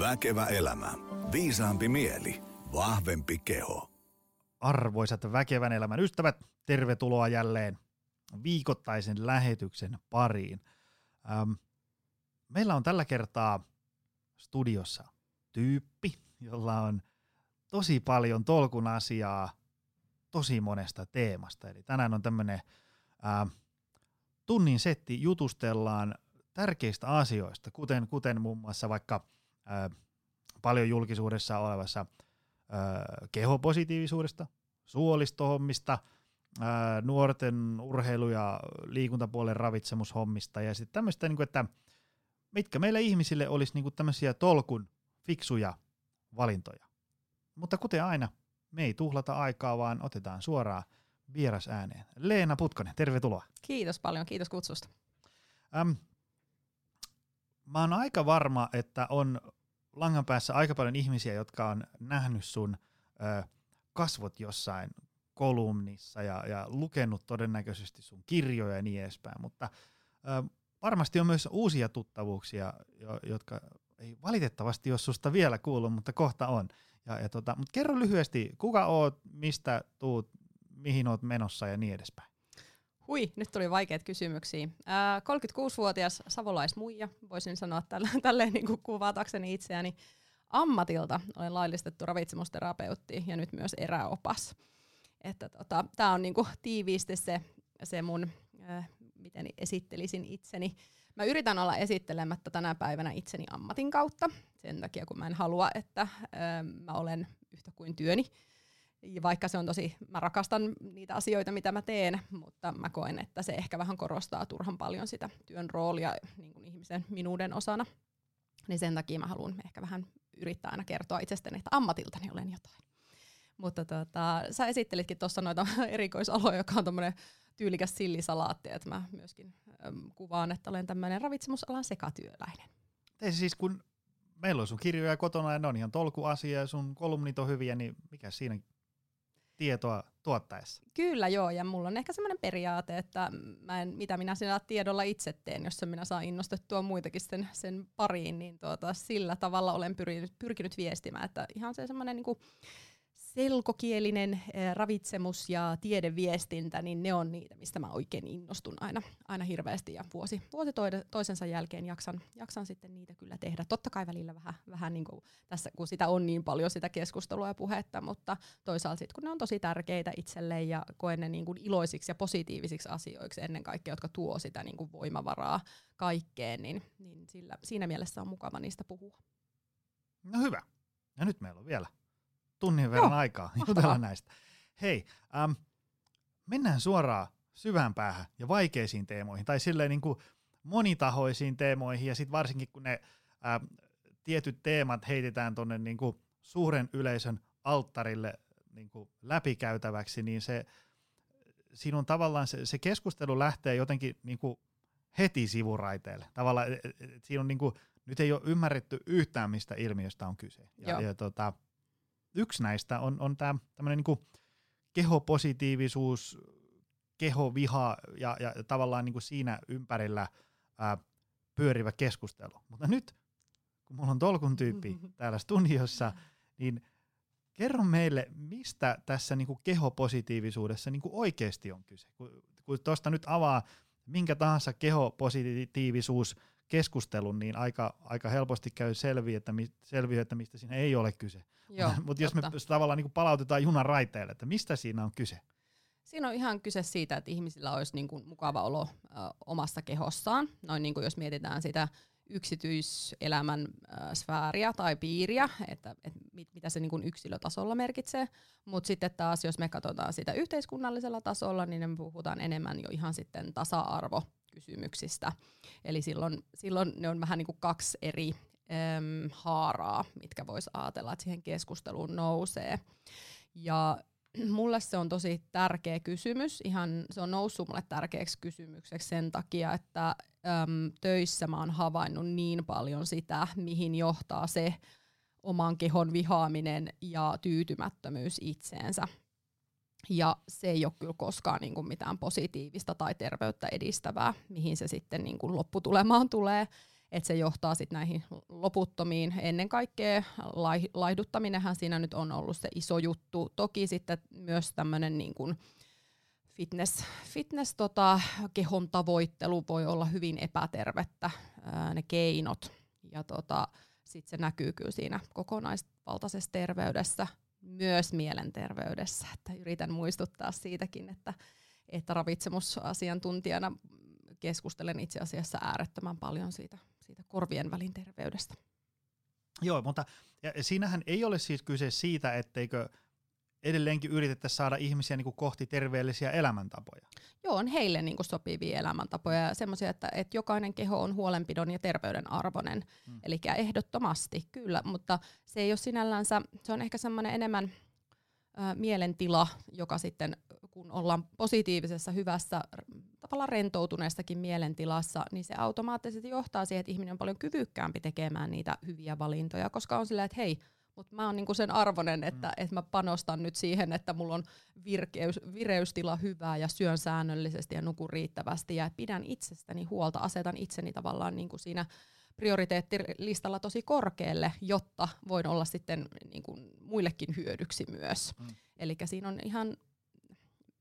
Väkevä elämä. Viisaampi mieli. Vahvempi keho. Arvoisat väkevän elämän ystävät, tervetuloa jälleen viikoittaisen lähetyksen pariin. Ähm, meillä on tällä kertaa studiossa tyyppi, jolla on tosi paljon tolkun asiaa tosi monesta teemasta. Eli tänään on tämmöinen äh, tunnin setti, jutustellaan tärkeistä asioista, kuten, kuten muun muassa vaikka ää, paljon julkisuudessa olevassa ää, kehopositiivisuudesta, suolistohommista, ää, nuorten urheilu- ja liikuntapuolen ravitsemushommista ja sitten tämmöistä, niin kuin, että mitkä meille ihmisille olisi niin kuin tämmöisiä tolkun fiksuja valintoja. Mutta kuten aina, me ei tuhlata aikaa, vaan otetaan suoraan vieras ääneen. Leena Putkonen, tervetuloa. Kiitos paljon, kiitos kutsusta. Äm, mä oon aika varma, että on langan päässä aika paljon ihmisiä, jotka on nähnyt sun ö, kasvot jossain kolumnissa ja, ja lukenut todennäköisesti sun kirjoja ja niin edespäin, mutta ö, varmasti on myös uusia tuttavuuksia, jo, jotka ei valitettavasti ole susta vielä kuullut, mutta kohta on. Ja, ja tota, mutta kerro lyhyesti, kuka oot, mistä tuut, mihin oot menossa ja niin edespäin. Hui, nyt tuli vaikeita kysymyksiä. Ää, 36-vuotias savolaismuija, voisin sanoa tällä, tälleen niin kuin kuvatakseni itseäni. Ammatilta olen laillistettu ravitsemusterapeutti ja nyt myös eräopas. Että tota, Tämä on niin kuin tiiviisti se, se mun, äh, miten esittelisin itseni. Mä yritän olla esittelemättä tänä päivänä itseni ammatin kautta, sen takia kun mä en halua, että äh, mä olen yhtä kuin työni vaikka se on tosi, mä rakastan niitä asioita, mitä mä teen, mutta mä koen, että se ehkä vähän korostaa turhan paljon sitä työn roolia niin kuin ihmisen minuuden osana. Niin sen takia mä haluan ehkä vähän yrittää aina kertoa itsestäni, että ammatiltani olen jotain. Mutta tota, sä esittelitkin tuossa noita erikoisaloja, joka on tämmöinen tyylikäs sillisalaatti, että mä myöskin äm, kuvaan, että olen tämmöinen ravitsemusalan sekatyöläinen. Ei siis kun meillä on sun kirjoja kotona ja ne on ihan tolkuasia ja sun kolumnit on hyviä, niin mikä siinä tietoa tuottaessa. Kyllä joo, ja mulla on ehkä semmoinen periaate, että mä en, mitä minä sillä tiedolla itse teen, jos minä saan innostettua muitakin sen, sen pariin, niin tuota, sillä tavalla olen pyrkinyt, pyrkinyt viestimään, että ihan se semmoinen niin selkokielinen eh, ravitsemus ja tiedeviestintä, niin ne on niitä, mistä mä oikein innostun aina, aina hirveästi ja vuosi, vuosi toisensa jälkeen jaksan, jaksan sitten niitä kyllä tehdä. Totta kai välillä vähän, vähän niin kuin tässä, kun sitä on niin paljon sitä keskustelua ja puhetta, mutta toisaalta sitten kun ne on tosi tärkeitä itselle ja koen ne niin kuin iloisiksi ja positiivisiksi asioiksi ennen kaikkea, jotka tuo sitä niin kuin voimavaraa kaikkeen, niin, niin sillä, siinä mielessä on mukava niistä puhua. No hyvä. Ja nyt meillä on vielä tunnin verran Joo, aikaa jutella näistä. Hei, ähm, mennään suoraan syvään päähän ja vaikeisiin teemoihin, tai silleen niin kuin monitahoisiin teemoihin, ja sitten varsinkin kun ne ähm, tietyt teemat heitetään tuonne niin suuren yleisön alttarille niin kuin läpikäytäväksi, niin se, siinä on tavallaan se, se keskustelu lähtee jotenkin niin kuin heti sivuraiteelle. Tavallaan, et, et, et siinä on niin kuin, nyt ei ole ymmärretty yhtään, mistä ilmiöstä on kyse. Ja, ja tota, yksi näistä on, on tämä tämmöinen niin kehopositiivisuus, kehoviha ja, ja tavallaan niin kuin siinä ympärillä ää, pyörivä keskustelu. Mutta nyt, kun mulla on tolkun tyyppi täällä studiossa, niin kerro meille, mistä tässä niin kuin kehopositiivisuudessa niin kuin oikeasti on kyse. Kun, kun tuosta nyt avaa minkä tahansa kehopositiivisuus keskustelun, niin aika, aika helposti käy selviö, että, mi, selviö, että mistä siinä ei ole kyse. Mutta jos me tavallaan niin palautetaan junan raiteelle, että mistä siinä on kyse? Siinä on ihan kyse siitä, että ihmisillä olisi niin kuin mukava olo ö, omassa kehossaan. Noin niin kuin jos mietitään sitä yksityiselämän äh, sfääriä tai piiriä, että, et mit, mitä se niin kuin yksilötasolla merkitsee. Mutta sitten taas, jos me katsotaan sitä yhteiskunnallisella tasolla, niin me puhutaan enemmän jo ihan sitten tasa-arvo kysymyksistä. Eli silloin, silloin ne on vähän niin kuin kaksi eri äm, haaraa, mitkä voisi ajatella, että siihen keskusteluun nousee. Ja mulle se on tosi tärkeä kysymys. Ihan, se on noussut mulle tärkeäksi kysymykseksi sen takia, että äm, töissä mä oon havainnut niin paljon sitä, mihin johtaa se oman kehon vihaaminen ja tyytymättömyys itseensä. Ja se ei ole kyllä koskaan niin kuin mitään positiivista tai terveyttä edistävää, mihin se sitten niin kuin lopputulemaan tulee. että se johtaa sitten näihin loputtomiin. Ennen kaikkea laihduttaminenhan siinä nyt on ollut se iso juttu. Toki sitten myös tämmöinen niin kuin fitness, fitness tota, kehon tavoittelu voi olla hyvin epätervettä, ne keinot. Ja tota, sitten se näkyy kyllä siinä kokonaisvaltaisessa terveydessä, myös mielenterveydessä. Että yritän muistuttaa siitäkin, että, että ravitsemusasiantuntijana keskustelen itse asiassa äärettömän paljon siitä, siitä korvien välin terveydestä. Joo, mutta ja siinähän ei ole siis kyse siitä, etteikö edelleenkin yritettäisiin saada ihmisiä niin kuin kohti terveellisiä elämäntapoja. Joo, on heille niin kuin sopivia elämäntapoja ja semmoisia, että, että jokainen keho on huolenpidon ja terveyden arvoinen. Hmm. Eli ehdottomasti kyllä, mutta se ei ole sinällänsä, se on ehkä semmoinen enemmän ä, mielentila, joka sitten kun ollaan positiivisessa, hyvässä, tavallaan rentoutuneessakin mielentilassa, niin se automaattisesti johtaa siihen, että ihminen on paljon kyvykkäämpi tekemään niitä hyviä valintoja, koska on silleen, että hei, mutta mä oon niinku sen arvonen, että mm. et mä panostan nyt siihen, että mulla on virkeys, vireystila hyvää ja syön säännöllisesti ja nukun riittävästi ja pidän itsestäni huolta, asetan itseni tavallaan niinku siinä prioriteettilistalla tosi korkealle, jotta voin olla sitten niinku muillekin hyödyksi myös. Mm. Eli siinä on ihan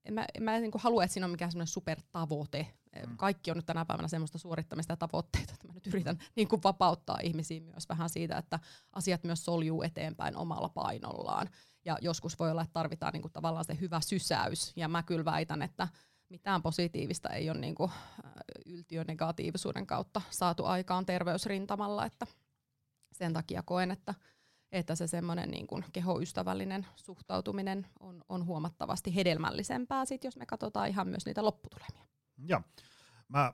en mä, en mä niin halua, että siinä on mikään semmoinen supertavoite. Mm. Kaikki on nyt tänä päivänä semmoista suorittamista ja tavoitteita, että mä nyt yritän niin kuin vapauttaa ihmisiä myös vähän siitä, että asiat myös soljuu eteenpäin omalla painollaan. Ja joskus voi olla, että tarvitaan niin kuin tavallaan se hyvä sysäys. Ja mä kyllä väitän, että mitään positiivista ei ole niin kuin yltiönegatiivisuuden kautta saatu aikaan terveysrintamalla. Että sen takia koen, että että se semmoinen niin kuin kehoystävällinen suhtautuminen on, on huomattavasti hedelmällisempää, sit, jos me katsotaan ihan myös niitä lopputulemia. Joo. Mä,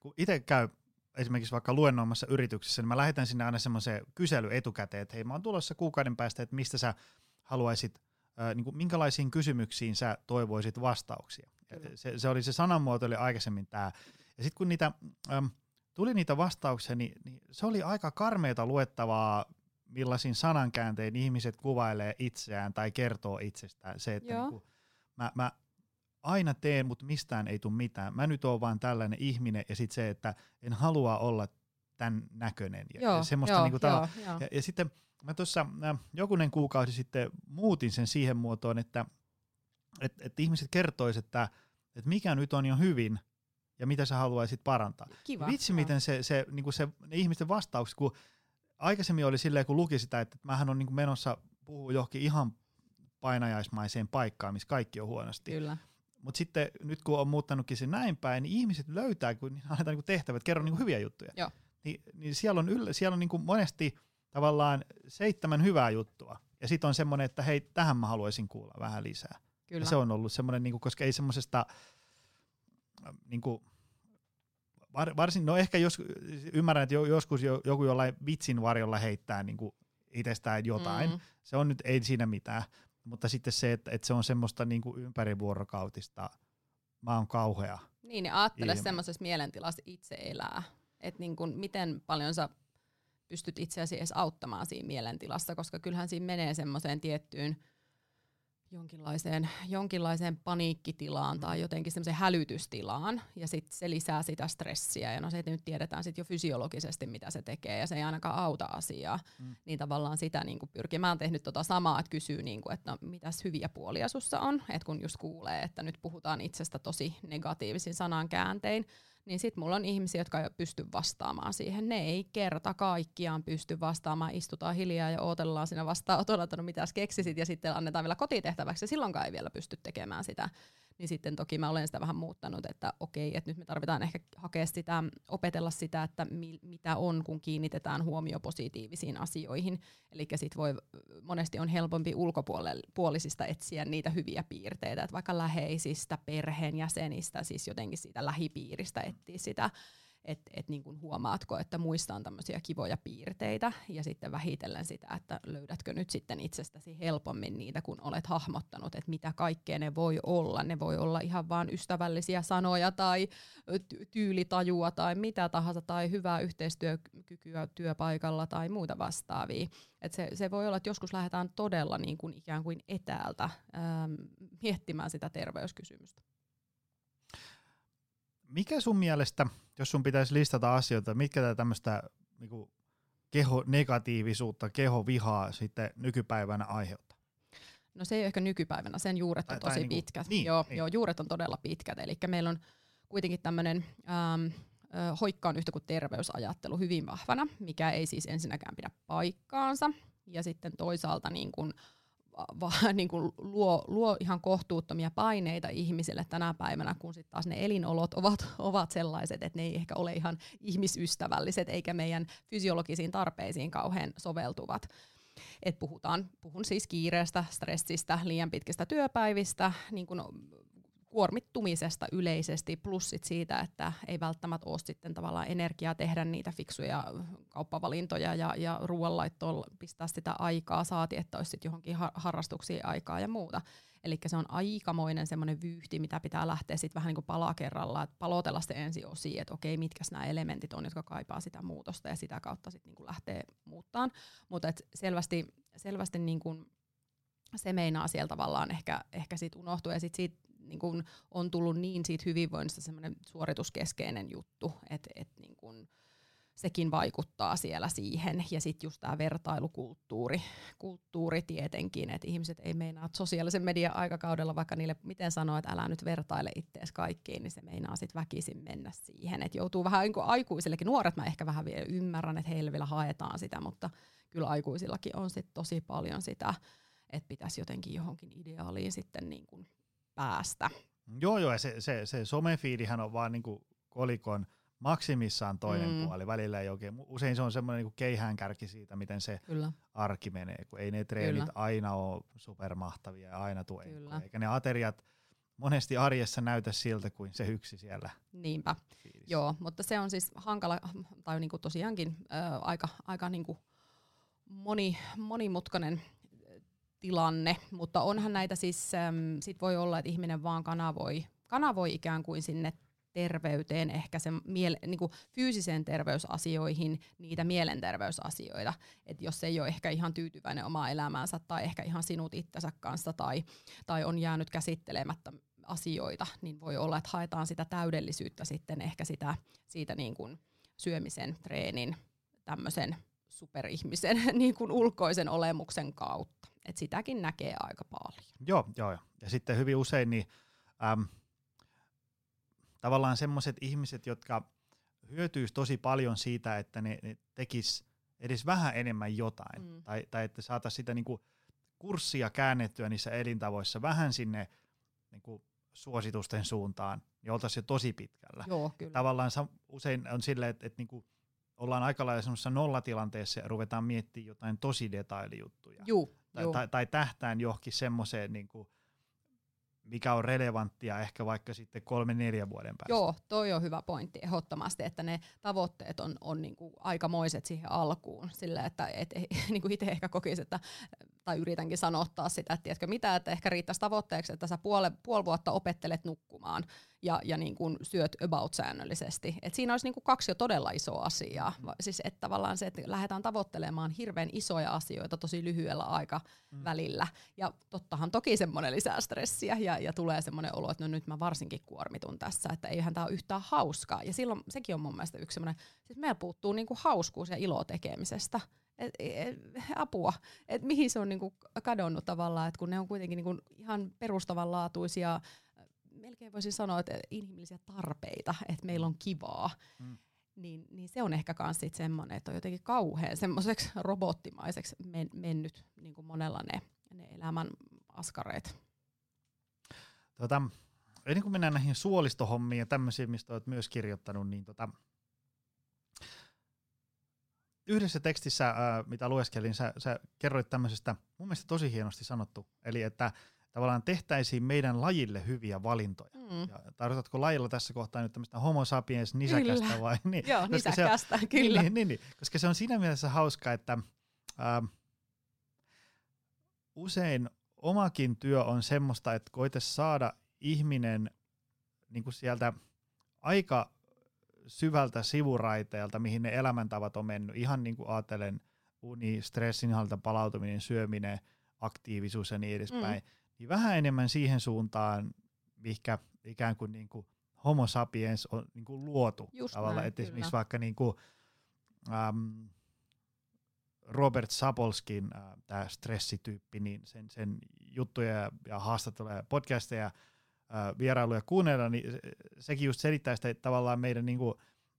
kun itse käy esimerkiksi vaikka luennoimassa yrityksessä, niin mä lähetän sinne aina semmoisen kysely etukäteen, että hei mä oon tulossa kuukauden päästä, että mistä sä haluaisit, äh, niin kuin, minkälaisiin kysymyksiin sä toivoisit vastauksia. Se, se oli se sanamuoto oli aikaisemmin tämä. Ja sitten kun niitä, ähm, tuli niitä vastauksia, niin, niin se oli aika karmeita luettavaa millaisin sanankääntein ihmiset kuvailee itseään tai kertoo itsestään. Se, että niin kuin, mä, mä aina teen, mutta mistään ei tule mitään. Mä nyt oon vaan tällainen ihminen ja sitten se, että en halua olla tämän näköinen. Ja, joo, ja, semmoista joo, niin kuin joo, joo. Ja, ja sitten mä tuossa äh, jokunen kuukausi sitten muutin sen siihen muotoon, että et, et ihmiset kertoisivat, että et mikä nyt on jo hyvin ja mitä sä haluaisit parantaa. Kiva, Vitsi, joo. miten se, se, niin kuin se ne ihmisten vastaukset, kun aikaisemmin oli silleen, kun luki sitä, että mähän on niin kuin menossa puhua johonkin ihan painajaismaiseen paikkaan, missä kaikki on huonosti. Kyllä. Mutta sitten nyt kun on muuttanutkin se näin päin, niin ihmiset löytää, kun annetaan niin tehtävät, kerro niin hyviä juttuja. Joo. Ni, niin siellä on, yllä, siellä on niin monesti tavallaan seitsemän hyvää juttua. Ja sitten on semmoinen, että hei, tähän mä haluaisin kuulla vähän lisää. Kyllä. Ja se on ollut semmoinen, niin koska ei semmoisesta, niin kuin, var, varsin, no ehkä jos, ymmärrän, että joskus joku jollain vitsin varjolla heittää niin kuin itsestään jotain. Mm. Se on nyt, ei siinä mitään. Mutta sitten se, että, että se on semmoista niin kuin ympärivuorokautista, mä oon kauhea. Niin, niin ajattele semmoisessa mielentilassa itse elää. Että niin kuin, miten paljon sä pystyt itseäsi edes auttamaan siinä mielentilassa, koska kyllähän siinä menee semmoiseen tiettyyn jonkinlaiseen, jonkinlaiseen paniikkitilaan tai jotenkin semmoiseen hälytystilaan, ja sitten se lisää sitä stressiä, ja no se nyt tiedetään sitten jo fysiologisesti, mitä se tekee, ja se ei ainakaan auta asiaa, mm. niin tavallaan sitä niin pyrkii. Mä oon tehnyt tota samaa, että kysyy, niin kuin, että no, mitäs hyviä puolia sussa on, että kun just kuulee, että nyt puhutaan itsestä tosi negatiivisin sanankääntein, niin sitten mulla on ihmisiä, jotka ei pysty vastaamaan siihen. Ne ei kerta kaikkiaan pysty vastaamaan. Istutaan hiljaa ja odotellaan siinä vastaanotolla, että no mitäs keksisit, ja sitten annetaan vielä kotitehtäväksi, ja silloinkaan ei vielä pysty tekemään sitä niin sitten toki mä olen sitä vähän muuttanut, että okei, että nyt me tarvitaan ehkä hakea sitä, opetella sitä, että mi, mitä on, kun kiinnitetään huomio positiivisiin asioihin. Eli sitten voi, monesti on helpompi ulkopuolisista etsiä niitä hyviä piirteitä, että vaikka läheisistä, perheenjäsenistä, siis jotenkin siitä lähipiiristä etsiä sitä että et niin huomaatko, että muista on tämmöisiä kivoja piirteitä ja sitten vähitellen sitä, että löydätkö nyt sitten itsestäsi helpommin niitä, kun olet hahmottanut, että mitä kaikkea ne voi olla. Ne voi olla ihan vain ystävällisiä sanoja tai tyylitajua tai mitä tahansa tai hyvää yhteistyökykyä työpaikalla tai muuta vastaavia. Et se, se voi olla, että joskus lähdetään todella niin kuin ikään kuin etäältä ähm, miettimään sitä terveyskysymystä mikä sun mielestä, jos sun pitäisi listata asioita, mitkä tämmöistä niinku, keho negatiivisuutta, keho vihaa sitten nykypäivänä aiheuttaa? No se ei ole ehkä nykypäivänä, sen juuret on Tai- tai tosi niinku- pitkät. niin, joo, niin. joo, juuret on todella pitkät. Eli meillä on kuitenkin tämmöinen ähm, hoikka on yhtä kuin terveysajattelu hyvin vahvana, mikä ei siis ensinnäkään pidä paikkaansa. Ja sitten toisaalta niin kuin, va, va, niin kuin luo, luo ihan kohtuuttomia paineita ihmisille tänä päivänä, kun sitten taas ne elinolot ovat, ovat sellaiset, että ne ei ehkä ole ihan ihmisystävälliset eikä meidän fysiologisiin tarpeisiin kauhean soveltuvat. Et puhutaan, puhun siis kiireestä, stressistä, liian pitkistä työpäivistä, niin kun kuormittumisesta yleisesti, plus sit siitä, että ei välttämättä ole sitten tavallaan energiaa tehdä niitä fiksuja kauppavalintoja ja, ja ruoanlaittoon pistää sitä aikaa, saati, että olisi johonkin har- harrastuksiin aikaa ja muuta. Eli se on aikamoinen semmoinen vyyhti, mitä pitää lähteä sitten vähän niin kuin pala kerrallaan, että palotella sitten ensin osiin, että okei, mitkä nämä elementit on, jotka kaipaa sitä muutosta ja sitä kautta sitten niin lähtee muuttaan. Mutta selvästi, selvästi niin kuin se meinaa siellä tavallaan ehkä, ehkä sit unohtua ja sitten siitä niin kun on tullut niin siitä hyvinvoinnista semmoinen suorituskeskeinen juttu, että et niin kun sekin vaikuttaa siellä siihen. Ja sitten just tämä vertailukulttuuri, kulttuuri tietenkin, että ihmiset ei meinaa sosiaalisen median aikakaudella, vaikka niille miten sanoo, että älä nyt vertaile ittees kaikkiin, niin se meinaa sitten väkisin mennä siihen. Että joutuu vähän niin aikuisillekin, nuoret mä ehkä vähän vielä ymmärrän, että heille vielä haetaan sitä, mutta kyllä aikuisillakin on sitten tosi paljon sitä, että pitäisi jotenkin johonkin ideaaliin sitten niin kuin päästä. Joo, joo, ja se, se, se somefiidihän on vaan niinku kolikon maksimissaan toinen Mm. mm. puoli, välillä ei oikein. Usein se on semmoinen niinku keihäänkärki siitä, miten se Kyllä. arki menee, kun ei ne treenit Kyllä. Aina ole supermahtavia ja aina tue. Eikä ne ateriat monesti arjessa näytä siltä kuin se yksi siellä Niinpä. fiilissä. Joo, mutta se on siis hankala, tai niinku tosiaankin ää, aika, aika niinku moni, monimutkainen ö, tilanne, mutta onhan näitä siis, äm, sit voi olla, että ihminen vaan kanavoi, kanavoi ikään kuin sinne terveyteen, ehkä sen miele, niinku fyysiseen terveysasioihin, niitä mielenterveysasioita. Et jos ei ole ehkä ihan tyytyväinen omaa elämäänsä tai ehkä ihan sinut itsensä kanssa tai, tai on jäänyt käsittelemättä asioita, niin voi olla, että haetaan sitä täydellisyyttä sitten ehkä sitä, siitä niin kuin syömisen, treenin, tämmöisen superihmisen niin kuin ulkoisen olemuksen kautta. Et sitäkin näkee aika paljon. Joo, joo. joo. Ja sitten hyvin usein niin, äm, tavallaan semmoiset ihmiset, jotka hyötyisi tosi paljon siitä, että ne, ne tekis edes vähän enemmän jotain. Mm. Tai, tai että saataisiin sitä niinku kurssia käännettyä niissä elintavoissa vähän sinne niinku suositusten suuntaan, niin oltaisiin jo tosi pitkällä. Joo, kyllä. Tavallaan usein on silleen, että, että niinku ollaan aika lailla semmoisessa nollatilanteessa ja ruvetaan miettimään jotain tosi detailijuttuja Juu, tai, tai, tai tähtään johonkin semmoiseen, niin kuin, mikä on relevanttia ehkä vaikka sitten kolme neljä vuoden päästä. Joo, toi on hyvä pointti ehdottomasti, että ne tavoitteet on, on niinku aikamoiset siihen alkuun. Sillä, että et, niinku itse ehkä kokisi, että, tai yritänkin sanottaa sitä, että tiedätkö mitä, että ehkä riittäisi tavoitteeksi, että sä puole, puoli vuotta opettelet nukkumaan ja, ja niin kuin syöt about säännöllisesti. Et siinä olisi niin kuin kaksi jo todella isoa asiaa. Mm. Siis että tavallaan se, että lähdetään tavoittelemaan hirveän isoja asioita tosi lyhyellä aikavälillä. Ja tottahan toki semmoinen lisää stressiä ja, ja tulee semmoinen olo, että no nyt mä varsinkin kuormitun tässä, että eihän tämä ole yhtään hauskaa. Ja silloin sekin on mun mielestä yksi semmoinen, siis meillä puuttuu niinku hauskuus ja ilo tekemisestä. Et, et, apua, että mihin se on niinku kadonnut tavallaan, että kun ne on kuitenkin niinku ihan perustavanlaatuisia melkein voisin sanoa, että inhimillisiä tarpeita, että meillä on kivaa, Mm. niin, niin se on ehkä myös sit semmoinen, että on jotenkin kauhean semmoiseksi robottimaiseksi men, mennyt niin kuin monella ne, ne elämän askareet. Tota, ennen kuin mennään näihin suolistohommiin ja tämmöisiin, mistä olet myös kirjoittanut, niin tota, yhdessä tekstissä, ää, mitä lueskelin, sä, sä kerroit tämmöisestä, mun mielestä tosi hienosti sanottu, eli että tavallaan tehtäisiin meidän lajille hyviä valintoja. Mm. Ja tarkoitatko lajilla tässä kohtaa nyt tämmöistä homo sapiens nisäkästä Kyllä. vai? Niin, Joo, koska se on- nisäkästä, kyllä. Niin, niin, niin, koska se on siinä mielessä hauska, että ää, usein omakin työ on semmoista, että koitaisiin saada ihminen niin kuin sieltä aika syvältä sivuraiteelta, mihin ne elämäntavat on mennyt. Ihan niin kuin ajattelen uni, stressinhallinta, palautuminen, syöminen, aktiivisuus ja niin edespäin. Mm. Niin vähän enemmän siihen suuntaan, mihinkä ikään kuin, niin kuin homo sapiens on niin kuin luotu. Just tavallaan, näin, että esimerkiksi kyllä. vaikka niin kuin, äm, Robert Sapolskin, äh, tämä stressityyppi, niin sen, sen juttuja ja, ja haastatteluja ja podcasteja, vierailuja kuunnella, niin se, sekin just selittää sitä, että tavallaan meidän niin kuin,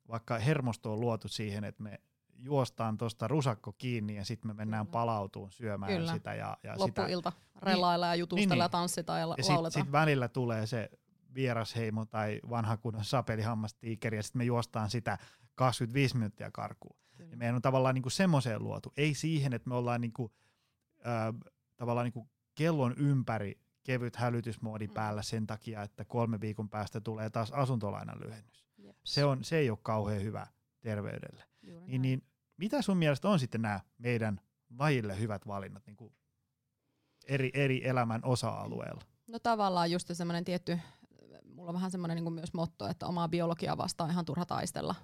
vaikka hermosto on luotu siihen, että me juostaan tuosta rusakko kiinni ja sitten me mennään Kyllä. palautuun syömään Kyllä. sitä. Ja, ja sitä, Loppuilta relailla ja jutustella niin, ja niin. tanssitaan ja, ja ja sitten lauletaan. sit välillä tulee se vierasheimo tai vanha kunnon sapelihammastiikeri ja sitten me juostaan sitä 25 minuuttia karkuun. Kyllä. Ja meidän on tavallaan niinku semmoiseen luotu, ei siihen, että me ollaan niinku, äh, tavallaan niinku kellon ympäri kevyt hälytysmoodi Mm. päällä sen takia, että kolme viikon päästä tulee taas asuntolainan lyhennys. Jeps. Se, on, se ei ole kauhean hyvä terveydelle. Juuri Niin, näin. niin, mitä sun mielestä on sitten nämä meidän lajille hyvät valinnat niin kuin eri, eri elämän osa-alueilla? No tavallaan just semmoinen tietty, mulla on vähän semmoinen niin myös motto, että omaa biologiaa vastaan ihan turha taistella.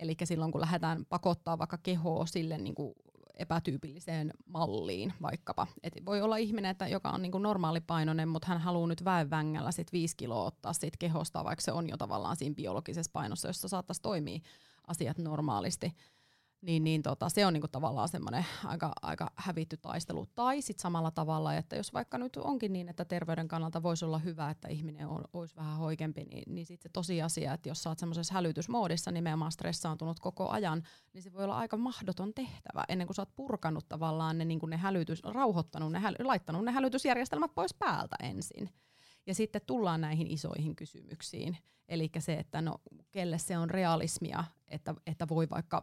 Eli silloin kun lähdetään pakottaa vaikka kehoa sille niin kuin epätyypilliseen malliin vaikkapa. Et voi olla ihminen, että joka on niin kuin normaalipainoinen, mutta hän haluaa nyt väenvängällä sit viisi kiloa ottaa siitä kehosta, vaikka se on jo tavallaan siinä biologisessa painossa, jossa saattaisi toimia asiat normaalisti. Niin, niin tota, se on niinku tavallaan semmoinen aika, aika hävitty taistelu. Tai sitten samalla tavalla, että jos vaikka nyt onkin niin, että terveyden kannalta voisi olla hyvä, että ihminen on, olisi vähän hoikempi, niin, niin sitten se tosiasia, että jos sä oot semmoisessa hälytysmoodissa nimenomaan stressaantunut koko ajan, niin se voi olla aika mahdoton tehtävä ennen kuin sä oot purkanut tavallaan ne, niin ne hälytys, rauhoittanut ne, häly, laittanut ne hälytysjärjestelmät pois päältä ensin. Ja sitten tullaan näihin isoihin kysymyksiin. Eli se, että no, kelle se on realismia, että, että voi vaikka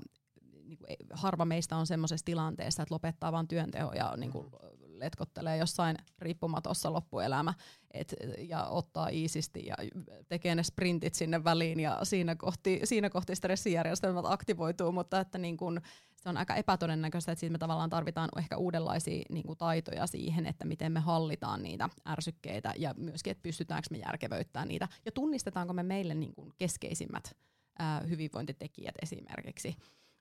niin kuin, harva meistä on semmoisessa tilanteessa, että lopettaa vaan työnteon ja niin kuin, letkottelee jossain riippumatossa loppuelämä et, ja ottaa iisisti ja tekee ne sprintit sinne väliin ja siinä kohti, siinä kohti stressijärjestelmät aktivoituu, mutta että niin kuin, se on aika epätodennäköistä, että siitä me tavallaan tarvitaan ehkä uudenlaisia niin kuin, taitoja siihen, että miten me hallitaan niitä ärsykkeitä ja myöskin, että pystytäänkö me järkevöittämään niitä ja tunnistetaanko me meille niin kuin, keskeisimmät ää, hyvinvointitekijät esimerkiksi.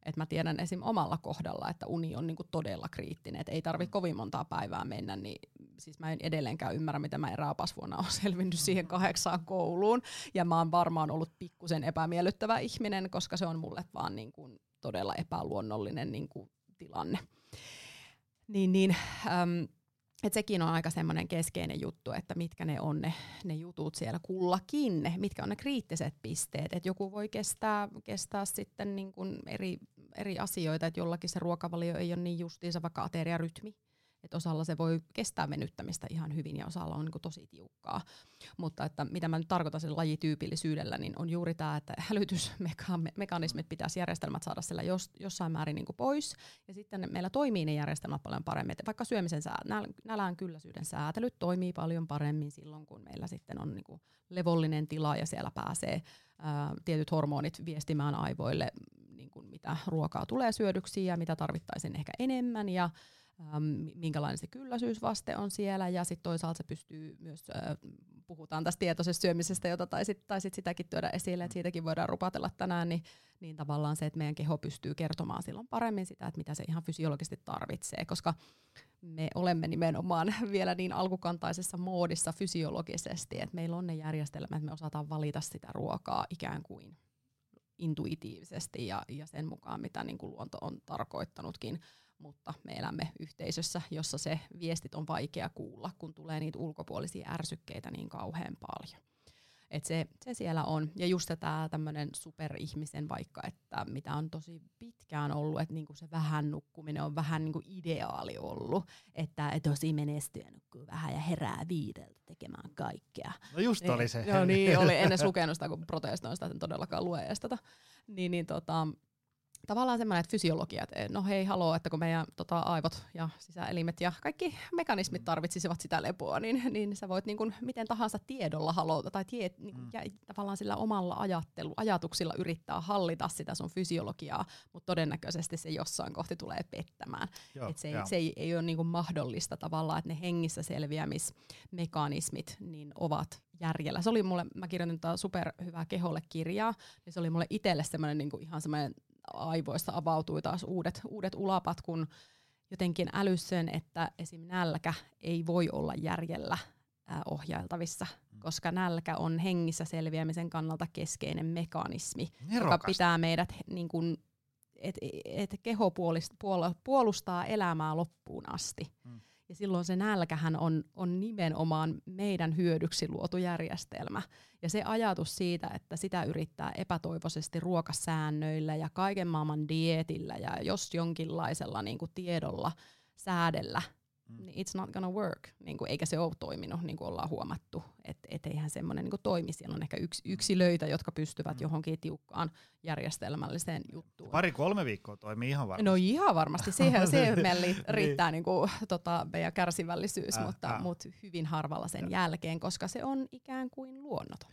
Et mä tiedän esim. omalla kohdalla, että uni on niinku todella kriittinen, että ei tarvi kovin montaa päivää mennä, niin siis mä en edelleenkään ymmärrä, miten mä eräpasvuonna olen selvinnyt siihen kahdeksaan kouluun. Ja mä oon varmaan ollut pikkusen epämiellyttävä ihminen, koska se on mulle vaan niinku todella epäluonnollinen niinku tilanne. Niin, niin äm, et sekin on aika semmoinen keskeinen juttu, että mitkä ne on ne, ne jutut siellä kullakin, mitkä on ne kriittiset pisteet. Että joku voi kestää, kestää sitten niin kuin eri, eri asioita, että jollakin se ruokavalio ei ole niin justiinsa vaikka ateriarytmi. Että osalla se voi kestää venyttämistä ihan hyvin ja osalla on niin tosi tiukkaa. Mutta että mitä mä nyt tarkoitan sen lajityypillisyydellä, niin on juuri tämä, että hälytysmekanismit pitäisi järjestelmät saada siellä jos, jossain määrin niin pois. Ja sitten meillä toimii ne järjestelmät paljon paremmin. Että vaikka syömisen sää, näl, nälän kylläisyyden säätelyt toimii paljon paremmin silloin, kun meillä sitten on niin levollinen tila ja siellä pääsee ää, tietyt hormonit viestimään aivoille, niin kuin mitä ruokaa tulee syödyksi ja mitä tarvittaisiin ehkä enemmän. Ja minkälainen se kylläisyysvaste on siellä, ja sitten toisaalta se pystyy myös, puhutaan tästä tietoisesta syömisestä, jota taisit, taisit sitäkin tuoda esille, että siitäkin voidaan rupatella tänään, niin, niin tavallaan se, että meidän keho pystyy kertomaan silloin paremmin sitä, että mitä se ihan fysiologisesti tarvitsee, koska me olemme nimenomaan vielä niin alkukantaisessa moodissa fysiologisesti, että meillä on ne järjestelmät, että me osataan valita sitä ruokaa ikään kuin intuitiivisesti ja, ja sen mukaan, mitä niin kuin luonto on tarkoittanutkin mutta me elämme yhteisössä, jossa se viestit on vaikea kuulla, kun tulee niitä ulkopuolisia ärsykkeitä niin kauhean paljon. Et se, se siellä on. Ja just tämä tämmöinen superihmisen vaikka, että mitä on tosi pitkään ollut, että niinku se vähän nukkuminen on vähän niinku ideaali ollut. Että et tosi menestyä nukkuu vähän ja herää viideltä tekemään kaikkea. No just Niin, oli se. Joo, niin, oli ennen lukenut sitä, kun protestoin sitä, että en todellakaan lue edes tätä. Niin, niin tota, tavallaan semmoinen, että fysiologia, että no hei haloo, että kun meidän tota, aivot ja sisäelimet ja kaikki mekanismit tarvitsisivat sitä lepoa, niin, niin sä voit niin kuin, miten tahansa tiedolla halota tai tie, niin kuin, Mm. ja, tavallaan sillä omalla ajattelu, ajatuksilla yrittää hallita sitä sun fysiologiaa, mutta todennäköisesti se jossain kohti tulee pettämään. Joo, Et se, ei, se ei, ei ole niinku mahdollista tavallaan, että ne hengissä selviämismekanismit niin ovat järjellä. Se oli mulle, mä kirjoitin tätä superhyvää keholle kirjaa, niin se oli mulle itselle semmoinen niinku ihan semmoinen aivoista avautui taas uudet, uudet ulapat, kun jotenkin älys sen, että esim. nälkä ei voi olla järjellä ää, ohjailtavissa, mm. koska nälkä on hengissä selviämisen kannalta keskeinen mekanismi, Nerokasta. joka pitää meidät, niin kun, et, et keho puolustaa elämää loppuun asti. Mm. Ja silloin se nälkähän on, on nimenomaan meidän hyödyksi luotu järjestelmä. Ja se ajatus siitä, että sitä yrittää epätoivoisesti ruokasäännöillä ja kaiken maailman dietillä ja jos jonkinlaisella niin kuin tiedolla säädellä. Niin it's not gonna work, niin kuin, eikä se ole toiminut, niin kuin ollaan huomattu. Että et eihän semmoinen niin toimi. Siellä on ehkä yks, yksilöitä, jotka pystyvät mm. johonkin tiukkaan järjestelmälliseen juttuun. Pari-kolme viikkoa toimii ihan varmasti. No ihan varmasti. Siihen, siihen meillä riittää niin. kuin, tota, meidän kärsivällisyys, äh, mutta, äh. mutta hyvin harvalla sen ja. jälkeen, koska se on ikään kuin luonnoton.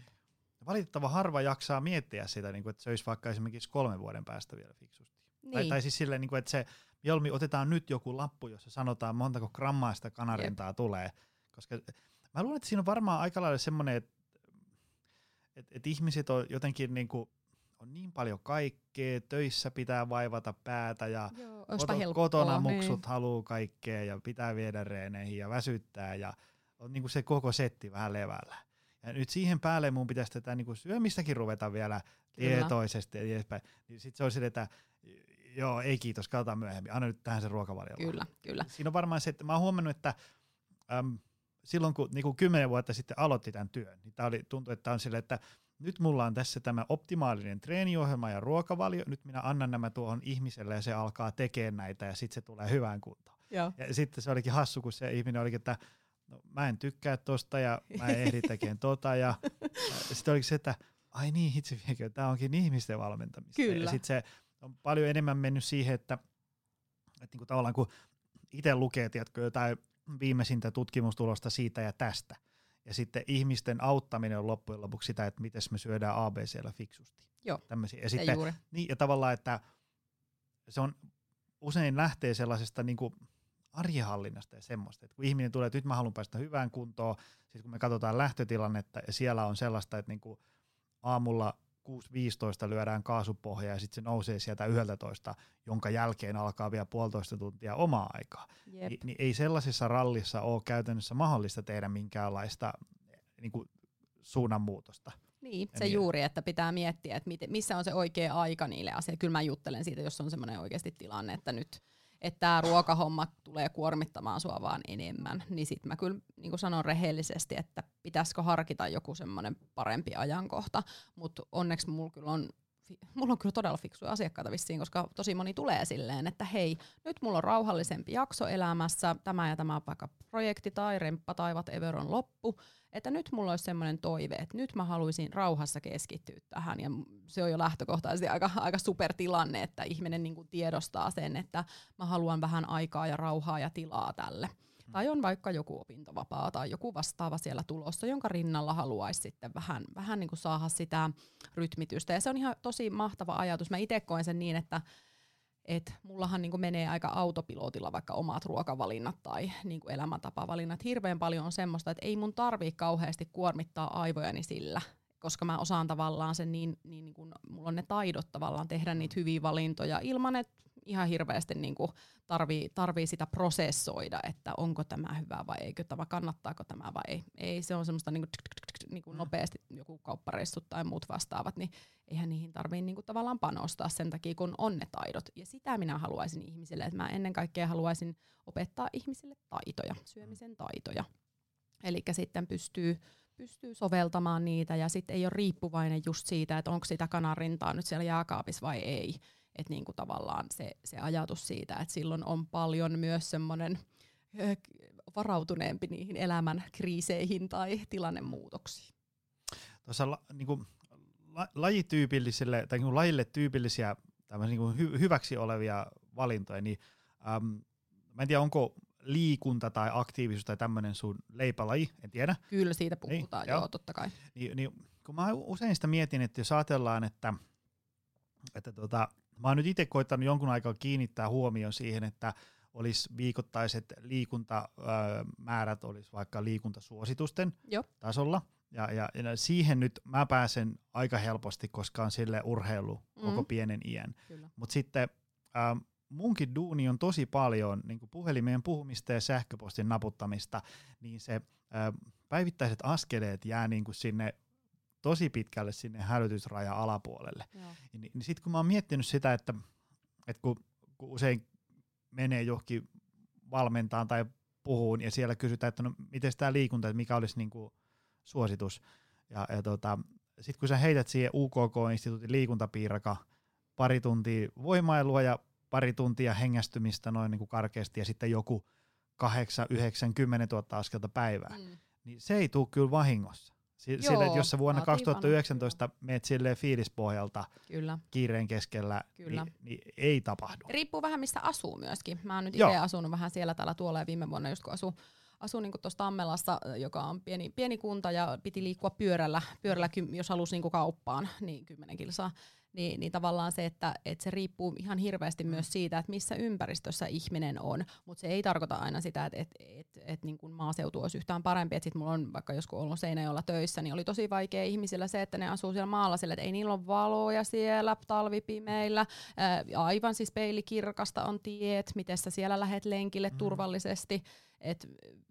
Valitettava harva jaksaa miettiä sitä, niin kuin, että se olisi vaikka esimerkiksi kolmen vuoden päästä vielä fiksusti. Niin. Tai, tai siis silleen, niin kuin, että se Jolmi, otetaan nyt joku lappu, jossa sanotaan montako grammaa sitä kanarintaa Jep. tulee. Koska mä luulen, että siinä on varmaan aika lailla semmoinen, että et, et ihmiset on jotenkin niin kuin, on niin paljon kaikkea, töissä pitää vaivata päätä ja Joo, koto, helppoa, kotona niin. muksut niin. haluaa kaikkea ja pitää viedä reeneihin ja väsyttää ja on niin kuin se koko setti vähän levällä. Ja nyt siihen päälle mun pitäisi tätä niin kuin syömistäkin ruveta vielä Kyllä. tietoisesti edespäin. Niin sitten se on se, että joo, ei kiitos, katsotaan myöhemmin, anna nyt tähän se ruokavalio. Kyllä, kyllä. Siinä on varmaan se, että mä oon huomannut, että äm, silloin kun niin kymmenen vuotta sitten aloitti tämän työn, niin tää oli, tuntui, että on sille, että nyt mulla on tässä tämä optimaalinen treeniohjelma ja ruokavalio, nyt minä annan nämä tuohon ihmiselle ja se alkaa tekemään näitä ja sitten se tulee hyvään kuntoon. Joo. Ja sitten se olikin hassu, kun se ihminen olikin, että no, mä en tykkää tosta ja mä en ehdi tekemään tota ja, ja sitten olikin se, että ai niin, viekö, tämä onkin ihmisten valmentamista. Kyllä. Ja sitten se on paljon enemmän mennyt siihen, että, että niin kuin tavallaan kun itse lukee tiedätkö, jotain viimeisintä tutkimustulosta siitä ja tästä, ja sitten ihmisten auttaminen on loppujen lopuksi sitä, että miten me syödään ABCllä fiksusti. Joo, Tämmöisiä. Ja, sitten, juuri. Niin, ja tavallaan, että se on usein lähtee sellaisesta niin kuin arjehallinnasta ja semmoista, että kun ihminen tulee, että nyt mä haluan päästä hyvään kuntoon, sitten kun me katsotaan lähtötilannetta ja siellä on sellaista, että niin kuin aamulla 6.15 lyödään kaasupohja ja sitten se nousee sieltä 11, jonka jälkeen alkaa vielä puolitoista tuntia omaa aikaa. Ni, niin ei sellaisessa rallissa ole käytännössä mahdollista tehdä minkäänlaista niin kuin suunnanmuutosta. Niin, se niin. juuri, että pitää miettiä, että missä on se oikea aika niille asioille. Kyllä mä juttelen siitä, jos on semmoinen oikeasti tilanne, että nyt että tämä ruokahomma tulee kuormittamaan sua vaan enemmän, niin sitten mä kyllä niin sanon rehellisesti, että pitäisikö harkita joku semmoinen parempi ajankohta, mutta onneksi mulla kyllä on mulla on kyllä todella fiksuja asiakkaita vissiin, koska tosi moni tulee silleen, että hei, nyt mulla on rauhallisempi jakso elämässä, tämä ja tämä vaikka projekti tai remppa tai whatever on loppu, että nyt mulla olisi semmoinen toive, että nyt mä haluaisin rauhassa keskittyä tähän ja se on jo lähtökohtaisesti aika, aika supertilanne, että ihminen niin tiedostaa sen, että mä haluan vähän aikaa ja rauhaa ja tilaa tälle. Tai on vaikka joku opintovapaa tai joku vastaava siellä tulossa, jonka rinnalla haluaisi sitten vähän, vähän niin kuin saada sitä rytmitystä. Ja se on ihan tosi mahtava ajatus. Mä itse koen sen niin, että et mullahan niinku menee aika autopilotilla vaikka omat ruokavalinnat tai niinku elämäntapavalinnat. Hirveän paljon on semmoista, että ei mun tarvii kauheasti kuormittaa aivojani sillä, koska mä osaan tavallaan sen niin, niin, niin kun, mulla on ne taidot tavallaan tehdä niitä hyviä valintoja ilman, että ihan hirveästi niin kuin tarvii, tarvii sitä prosessoida, että onko tämä hyvä vai eikö tämä, kannattaako tämä vai ei. Ei, se on semmoista niin kuin, niin kuin nopeasti joku kauppareissut tai muut vastaavat, niin eihän niihin tarvii niin kuin tavallaan panostaa sen takia, kun on ne taidot. Ja sitä minä haluaisin ihmisille, että mä ennen kaikkea haluaisin opettaa ihmisille taitoja, syömisen taitoja. Eli sitten pystyy, pystyy soveltamaan niitä ja sitten ei ole riippuvainen just siitä, että onko sitä kanarintaa nyt siellä jääkaapissa vai ei että niinku tavallaan se, se ajatus siitä, että silloin on paljon myös semmoinen varautuneempi niihin elämän kriiseihin tai tilannemuutoksiin. Tuossa la, niinku, la, lajityypillisille tai niinku lajille tyypillisiä niinku hy, hyväksi olevia valintoja, niin äm, mä en tiedä onko liikunta tai aktiivisuus tai tämmöinen sun leipälaji, en tiedä. Kyllä siitä puhutaan, niin, joo, joo, totta kai. Niin, niin, kun mä usein sitä mietin, että jos ajatellaan, että, että tota, Mä oon nyt itse koittanut jonkun aikaa kiinnittää huomioon siihen, että olisi viikoittaiset liikuntamäärät, olisi vaikka liikuntasuositusten Joo. tasolla. Ja, ja, ja siihen nyt mä pääsen aika helposti, koska on sille urheilu mm. koko pienen iän. Mutta sitten ähm, munkin duuni on tosi paljon niin puhelimeen puhumista ja sähköpostin naputtamista, niin se ö, päivittäiset askeleet jää niin kuin sinne tosi pitkälle sinne hälytysraja alapuolelle. Niin, niin sitten kun mä oon miettinyt sitä, että, että kun, kun usein menee johonkin valmentaan tai puhuun ja siellä kysytään, että no miten tämä liikunta, että mikä olisi niin kuin suositus. Ja, ja tota, sitten kun sä heität siihen UKK-instituutin liikuntapiiraka pari tuntia voimailua ja pari tuntia hengästymistä noin niin kuin karkeasti ja sitten joku 8, 9, 10 000 askelta päivää, mm. niin se ei tule kyllä vahingossa. Sille, Joo, että jos sä vuonna 2019 meet silleen fiilispohjalta kyllä. kiireen keskellä, kyllä. Niin, niin ei tapahdu. Riippuu vähän mistä asuu myöskin. Mä oon nyt itse asunut vähän siellä täällä tuolla ja viime vuonna just kun asu, asun niin tuossa Tammelassa, joka on pieni, pieni kunta ja piti liikkua pyörällä, pyörällä jos halusi niin kauppaan, niin 10 kilsaa niin, niin tavallaan se, että, että se riippuu ihan hirveästi myös mm. siitä, että missä ympäristössä ihminen on, mutta se ei tarkoita aina sitä, että, että, että, että niin kuin maaseutu olisi yhtään parempi, että sitten mulla on vaikka joskus ollut Seinäjoella töissä, niin oli tosi vaikea ihmisillä se, että ne asuu siellä maalla sille, että ei niillä ole valoja siellä talvipimeillä, ää, aivan siis peilikirkasta on tiet, miten sä siellä lähet lenkille mm. turvallisesti, et,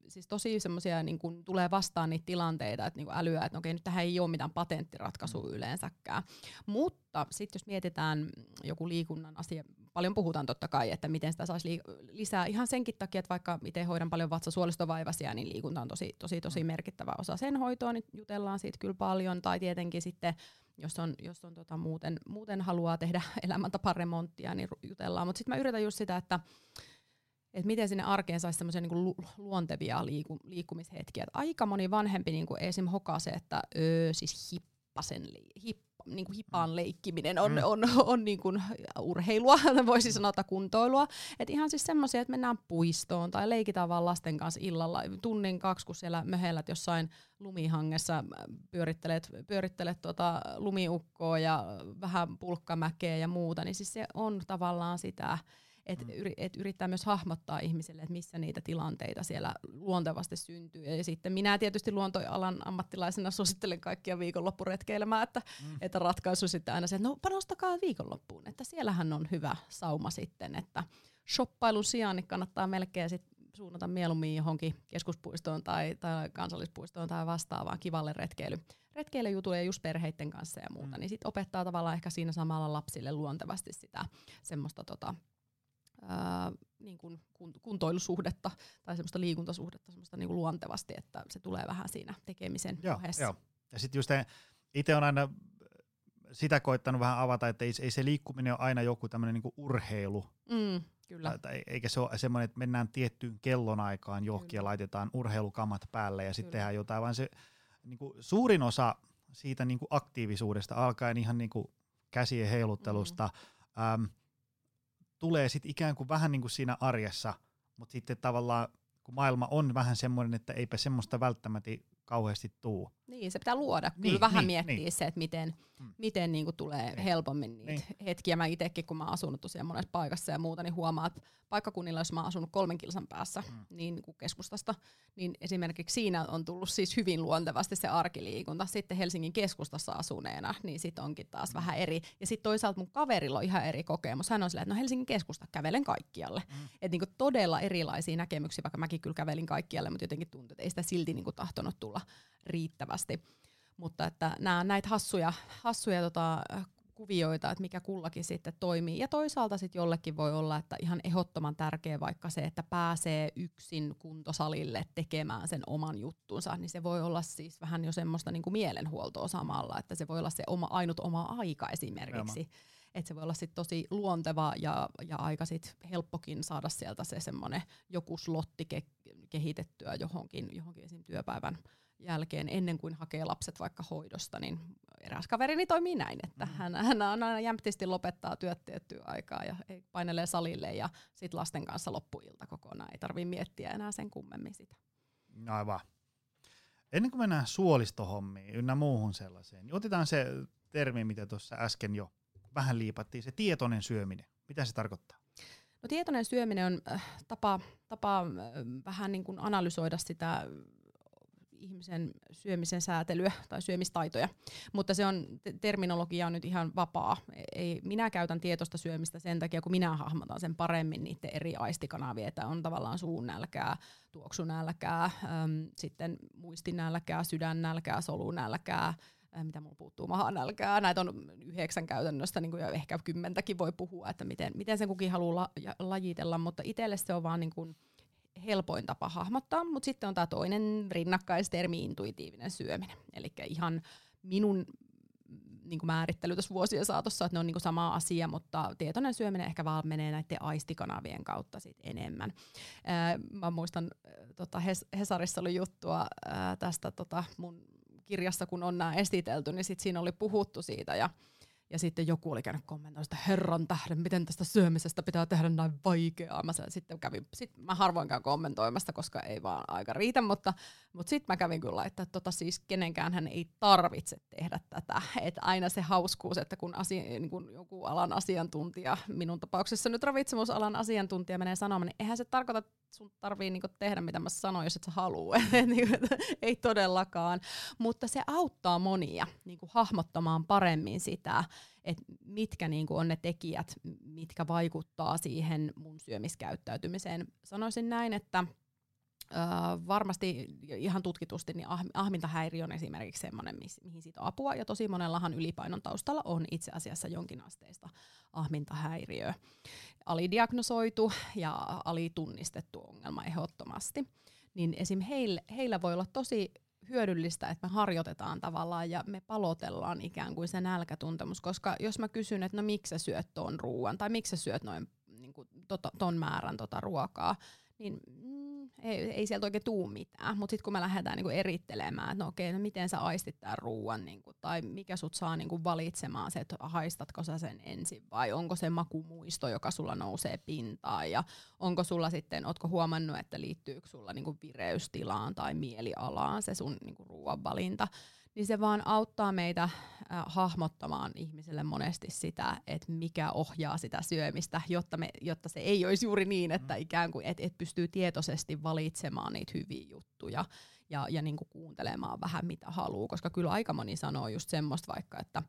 siis tosi semmoisia niin kun tulee vastaan niitä tilanteita, että niin älyä, että okei, nyt tähän ei ole mitään patenttiratkaisua mm. yleensäkään. Mutta sitten jos mietitään joku liikunnan asia, paljon puhutaan totta kai, että miten sitä saisi li- lisää ihan senkin takia, että vaikka itse hoidan paljon vatsasuolistovaivaisia, niin liikunta on tosi, tosi, tosi mm. merkittävä osa sen hoitoa, niin jutellaan siitä kyllä paljon, tai tietenkin sitten jos on, jos on tota muuten, muuten haluaa tehdä elämäntaparemonttia, niin jutellaan. Mutta sitten mä yritän just sitä, että että miten sinne arkeen saisi semmoisia niinku luontevia liiku, liikkumishetkiä. Et aika moni vanhempi niinku esim. hokasee, että öö, siis hippasen, hippa, niinku hippaan leikkiminen on, mm. on, on, on niinku urheilua, voisi sanoa kuntoilua. Et ihan siis semmoisia, että mennään puistoon tai leikitään vaan lasten kanssa illalla tunnin kaksi, kun siellä möhellät jossain lumihangessa pyörittelet, pyörittelet tota lumiukkoa ja vähän pulkkamäkeä ja muuta, niin siis se on tavallaan sitä, että mm. yri, et yrittää myös hahmottaa ihmisille, että missä niitä tilanteita siellä luontevasti syntyy. Ja sitten minä tietysti luontoalan ammattilaisena suosittelen kaikkia viikonloppuretkeilemään, että, mm. että ratkaisu sitten aina se, että no panostakaa viikonloppuun, että siellähän on hyvä sauma sitten, että shoppailun sijaan niin kannattaa melkein sit suunnata mieluummin johonkin keskuspuistoon tai, tai kansallispuistoon tai vastaavaan kivalle retkeily, retkeilyjutuille just perheiden kanssa ja muuta, mm. niin sit opettaa tavallaan ehkä siinä samalla lapsille luontevasti sitä semmoista tota, ää, niin kuin kuntoilusuhdetta tai semmoista liikuntasuhdetta semmoista niin kuin luontevasti, että se tulee vähän siinä tekemisen joo, ohessa. Joo. Ja sitten just itse on aina sitä koittanut vähän avata, että ei, ei se liikkuminen ole aina joku tämmöinen niin urheilu. Mm, kyllä. Tai, eikä se ole semmoinen, että mennään tiettyyn kellonaikaan johonkin kyllä. ja laitetaan urheilukamat päälle ja sitten tehdään jotain, vaan se niin kuin suurin osa siitä niin kuin aktiivisuudesta alkaen ihan niin kuin käsien heiluttelusta, mm. äm, tulee sitten ikään kuin vähän niin kuin siinä arjessa, mutta sitten tavallaan kun maailma on vähän semmoinen, että eipä semmoista välttämättä kauheasti tuu. Niin, se pitää luoda. Kyllä niin, vähän niin, miettiä niin. se, että miten, mm. miten niinku tulee niin. helpommin niitä niin. hetkiä. Mä itsekin, kun mä oon asunut tosiaan monessa paikassa ja muuta, niin huomaa, että paikkakunnilla, jos mä oon asunut kolmen kilsan päässä mm. niin, niin kuin keskustasta, niin esimerkiksi siinä on tullut siis hyvin luontevasti se arkiliikunta. Sitten Helsingin keskustassa asuneena, niin sit onkin taas mm. vähän eri. Ja sitten toisaalta mun kaverilla on ihan eri kokemus. Hän on silleen, että no Helsingin keskusta kävelen kaikkialle. Mm. Että niin todella erilaisia näkemyksiä, vaikka mäkin kyllä kävelin kaikkialle, mutta jotenkin tuntuu, että ei sitä silti niin kuin tahtonut tulla riittävästi. Mutta että nämä näitä hassuja, hassuja tota, kuvioita, että mikä kullakin sitten toimii. Ja toisaalta sitten jollekin voi olla, että ihan ehdottoman tärkeä vaikka se, että pääsee yksin kuntosalille tekemään sen oman juttunsa, niin se voi olla siis vähän jo semmoista niin kuin mielenhuoltoa samalla, että se voi olla se oma, ainut oma aika esimerkiksi. Että se voi olla sit tosi luonteva ja, ja aika sit helppokin saada sieltä se semmoinen joku slotti ke- kehitettyä johonkin, johonkin esim. työpäivän jälkeen ennen kuin hakee lapset vaikka hoidosta, niin eräs kaverini toimii näin, että mm. hän, hän aina jämptisti lopettaa työt tiettyä aikaa ja painelee salille ja sitten lasten kanssa loppuilta kokonaan. Ei tarvitse miettiä enää sen kummemmin sitä. No aivan. Ennen kuin mennään suolistohommiin ynnä muuhun sellaiseen, niin otetaan se termi, mitä tuossa äsken jo vähän liipattiin, se tietoinen syöminen. Mitä se tarkoittaa? No tietoinen syöminen on äh, tapa, tapa äh, vähän niin kuin analysoida sitä ihmisen syömisen säätelyä tai syömistaitoja, mutta se on, terminologia on nyt ihan vapaa. Ei, minä käytän tietoista syömistä sen takia, kun minä hahmotan sen paremmin niiden eri aistikanavia, että on tavallaan suunnälkää, tuoksunälkää, äm, sitten muistinälkää, sydännälkää, solunälkää, Äh, mitä mulla puuttuu nälkää. Näitä on yhdeksän käytännöstä, niin kuin, ehkä kymmentäkin voi puhua, että miten, miten sen kukin haluaa la, lajitella, mutta itselle se on vaan niin kuin helpoin tapa hahmottaa, mutta sitten on tämä toinen rinnakkaistermi, intuitiivinen syöminen. Eli ihan minun niin kuin määrittely tässä vuosien saatossa, että ne on niin kuin sama asia, mutta tietoinen syöminen ehkä vaan menee näiden aistikanavien kautta sit enemmän. Ää, mä muistan, tota Hesarissa oli juttua ää, tästä tota mun kirjassa, kun on nämä esitelty, niin sit siinä oli puhuttu siitä. Ja ja sitten joku oli käynyt kommentoimaan että herran tähden, miten tästä syömisestä pitää tehdä näin vaikeaa. Mä sitten kävin, sit mä harvoin käyn kommentoimasta, koska ei vaan aika riitä, mutta, mutta sitten mä kävin kyllä, että tota siis kenenkään hän ei tarvitse tehdä tätä. Että aina se hauskuus, että kun, asia, niin kun joku alan asiantuntija, minun tapauksessa nyt ravitsemusalan asiantuntija menee sanomaan, niin eihän se tarkoita, että sun tarvii niinku tehdä mitä mä sanoin, jos et sä halua. Niinku, ei todellakaan. Mutta se auttaa monia niinku hahmottamaan paremmin sitä, että mitkä niinku on ne tekijät, mitkä vaikuttaa siihen mun syömiskäyttäytymiseen. Sanoisin näin, että Uh, varmasti ihan tutkitusti niin ah, ahmintahäiriö on esimerkiksi sellainen, mihin siitä on apua, ja tosi monellahan ylipainon taustalla on itse asiassa jonkinasteista ahmintahäiriöä. Alidiagnosoitu ja alitunnistettu ongelma ehdottomasti. Niin esim. Heillä, heillä voi olla tosi hyödyllistä, että me harjoitetaan tavallaan ja me palotellaan ikään kuin se nälkätuntemus, koska jos mä kysyn, että no miksi sä syöt ton ruoan tai miksi sä syöt noin niin kuin, tota, ton määrän tota ruokaa, niin ei, ei sieltä oikein tuu mitään. Mutta sitten kun me lähdetään niinku erittelemään, että no okei, no miten sä aistit tämän ruoan, niinku, tai mikä sut saa niinku valitsemaan se, että haistatko sä sen ensin, vai onko se makumuisto, joka sulla nousee pintaan, ja onko sulla sitten, ootko huomannut, että liittyykö sulla niinku vireystilaan tai mielialaan se sun niinku ruoan valinta, niin se vaan auttaa meitä äh, hahmottamaan ihmiselle monesti sitä, että mikä ohjaa sitä syömistä, jotta, me, jotta se ei olisi juuri niin, että mm. ikään kuin et, et pystyy tietoisesti valitsemaan niitä hyviä juttuja ja, ja niinku kuuntelemaan vähän mitä haluaa, koska kyllä aika moni sanoo just semmoista vaikka, että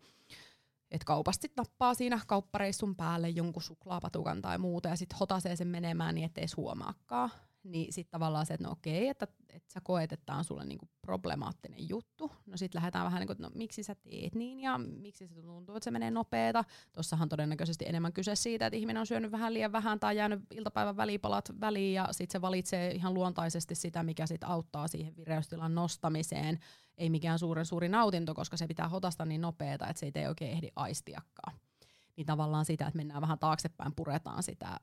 et kaupasta sit nappaa siinä kauppareissun päälle jonkun suklaapatukan tai muuta ja sitten hotasee sen menemään niin, ettei huomaakaan niin sitten tavallaan se, että no okei, että, että sä koet, että tämä on sulle niinku problemaattinen juttu. No sitten lähdetään vähän niin kuin, no miksi sä teet niin ja miksi se tuntuu, että se menee nopeeta. Tuossahan todennäköisesti enemmän kyse siitä, että ihminen on syönyt vähän liian vähän tai jäänyt iltapäivän välipalat väliin ja sitten se valitsee ihan luontaisesti sitä, mikä sitten auttaa siihen vireystilan nostamiseen. Ei mikään suuren suuri nautinto, koska se pitää hotasta niin nopeeta, että se ei oikein ehdi aistiakaan niin tavallaan sitä, että mennään vähän taaksepäin, puretaan sitä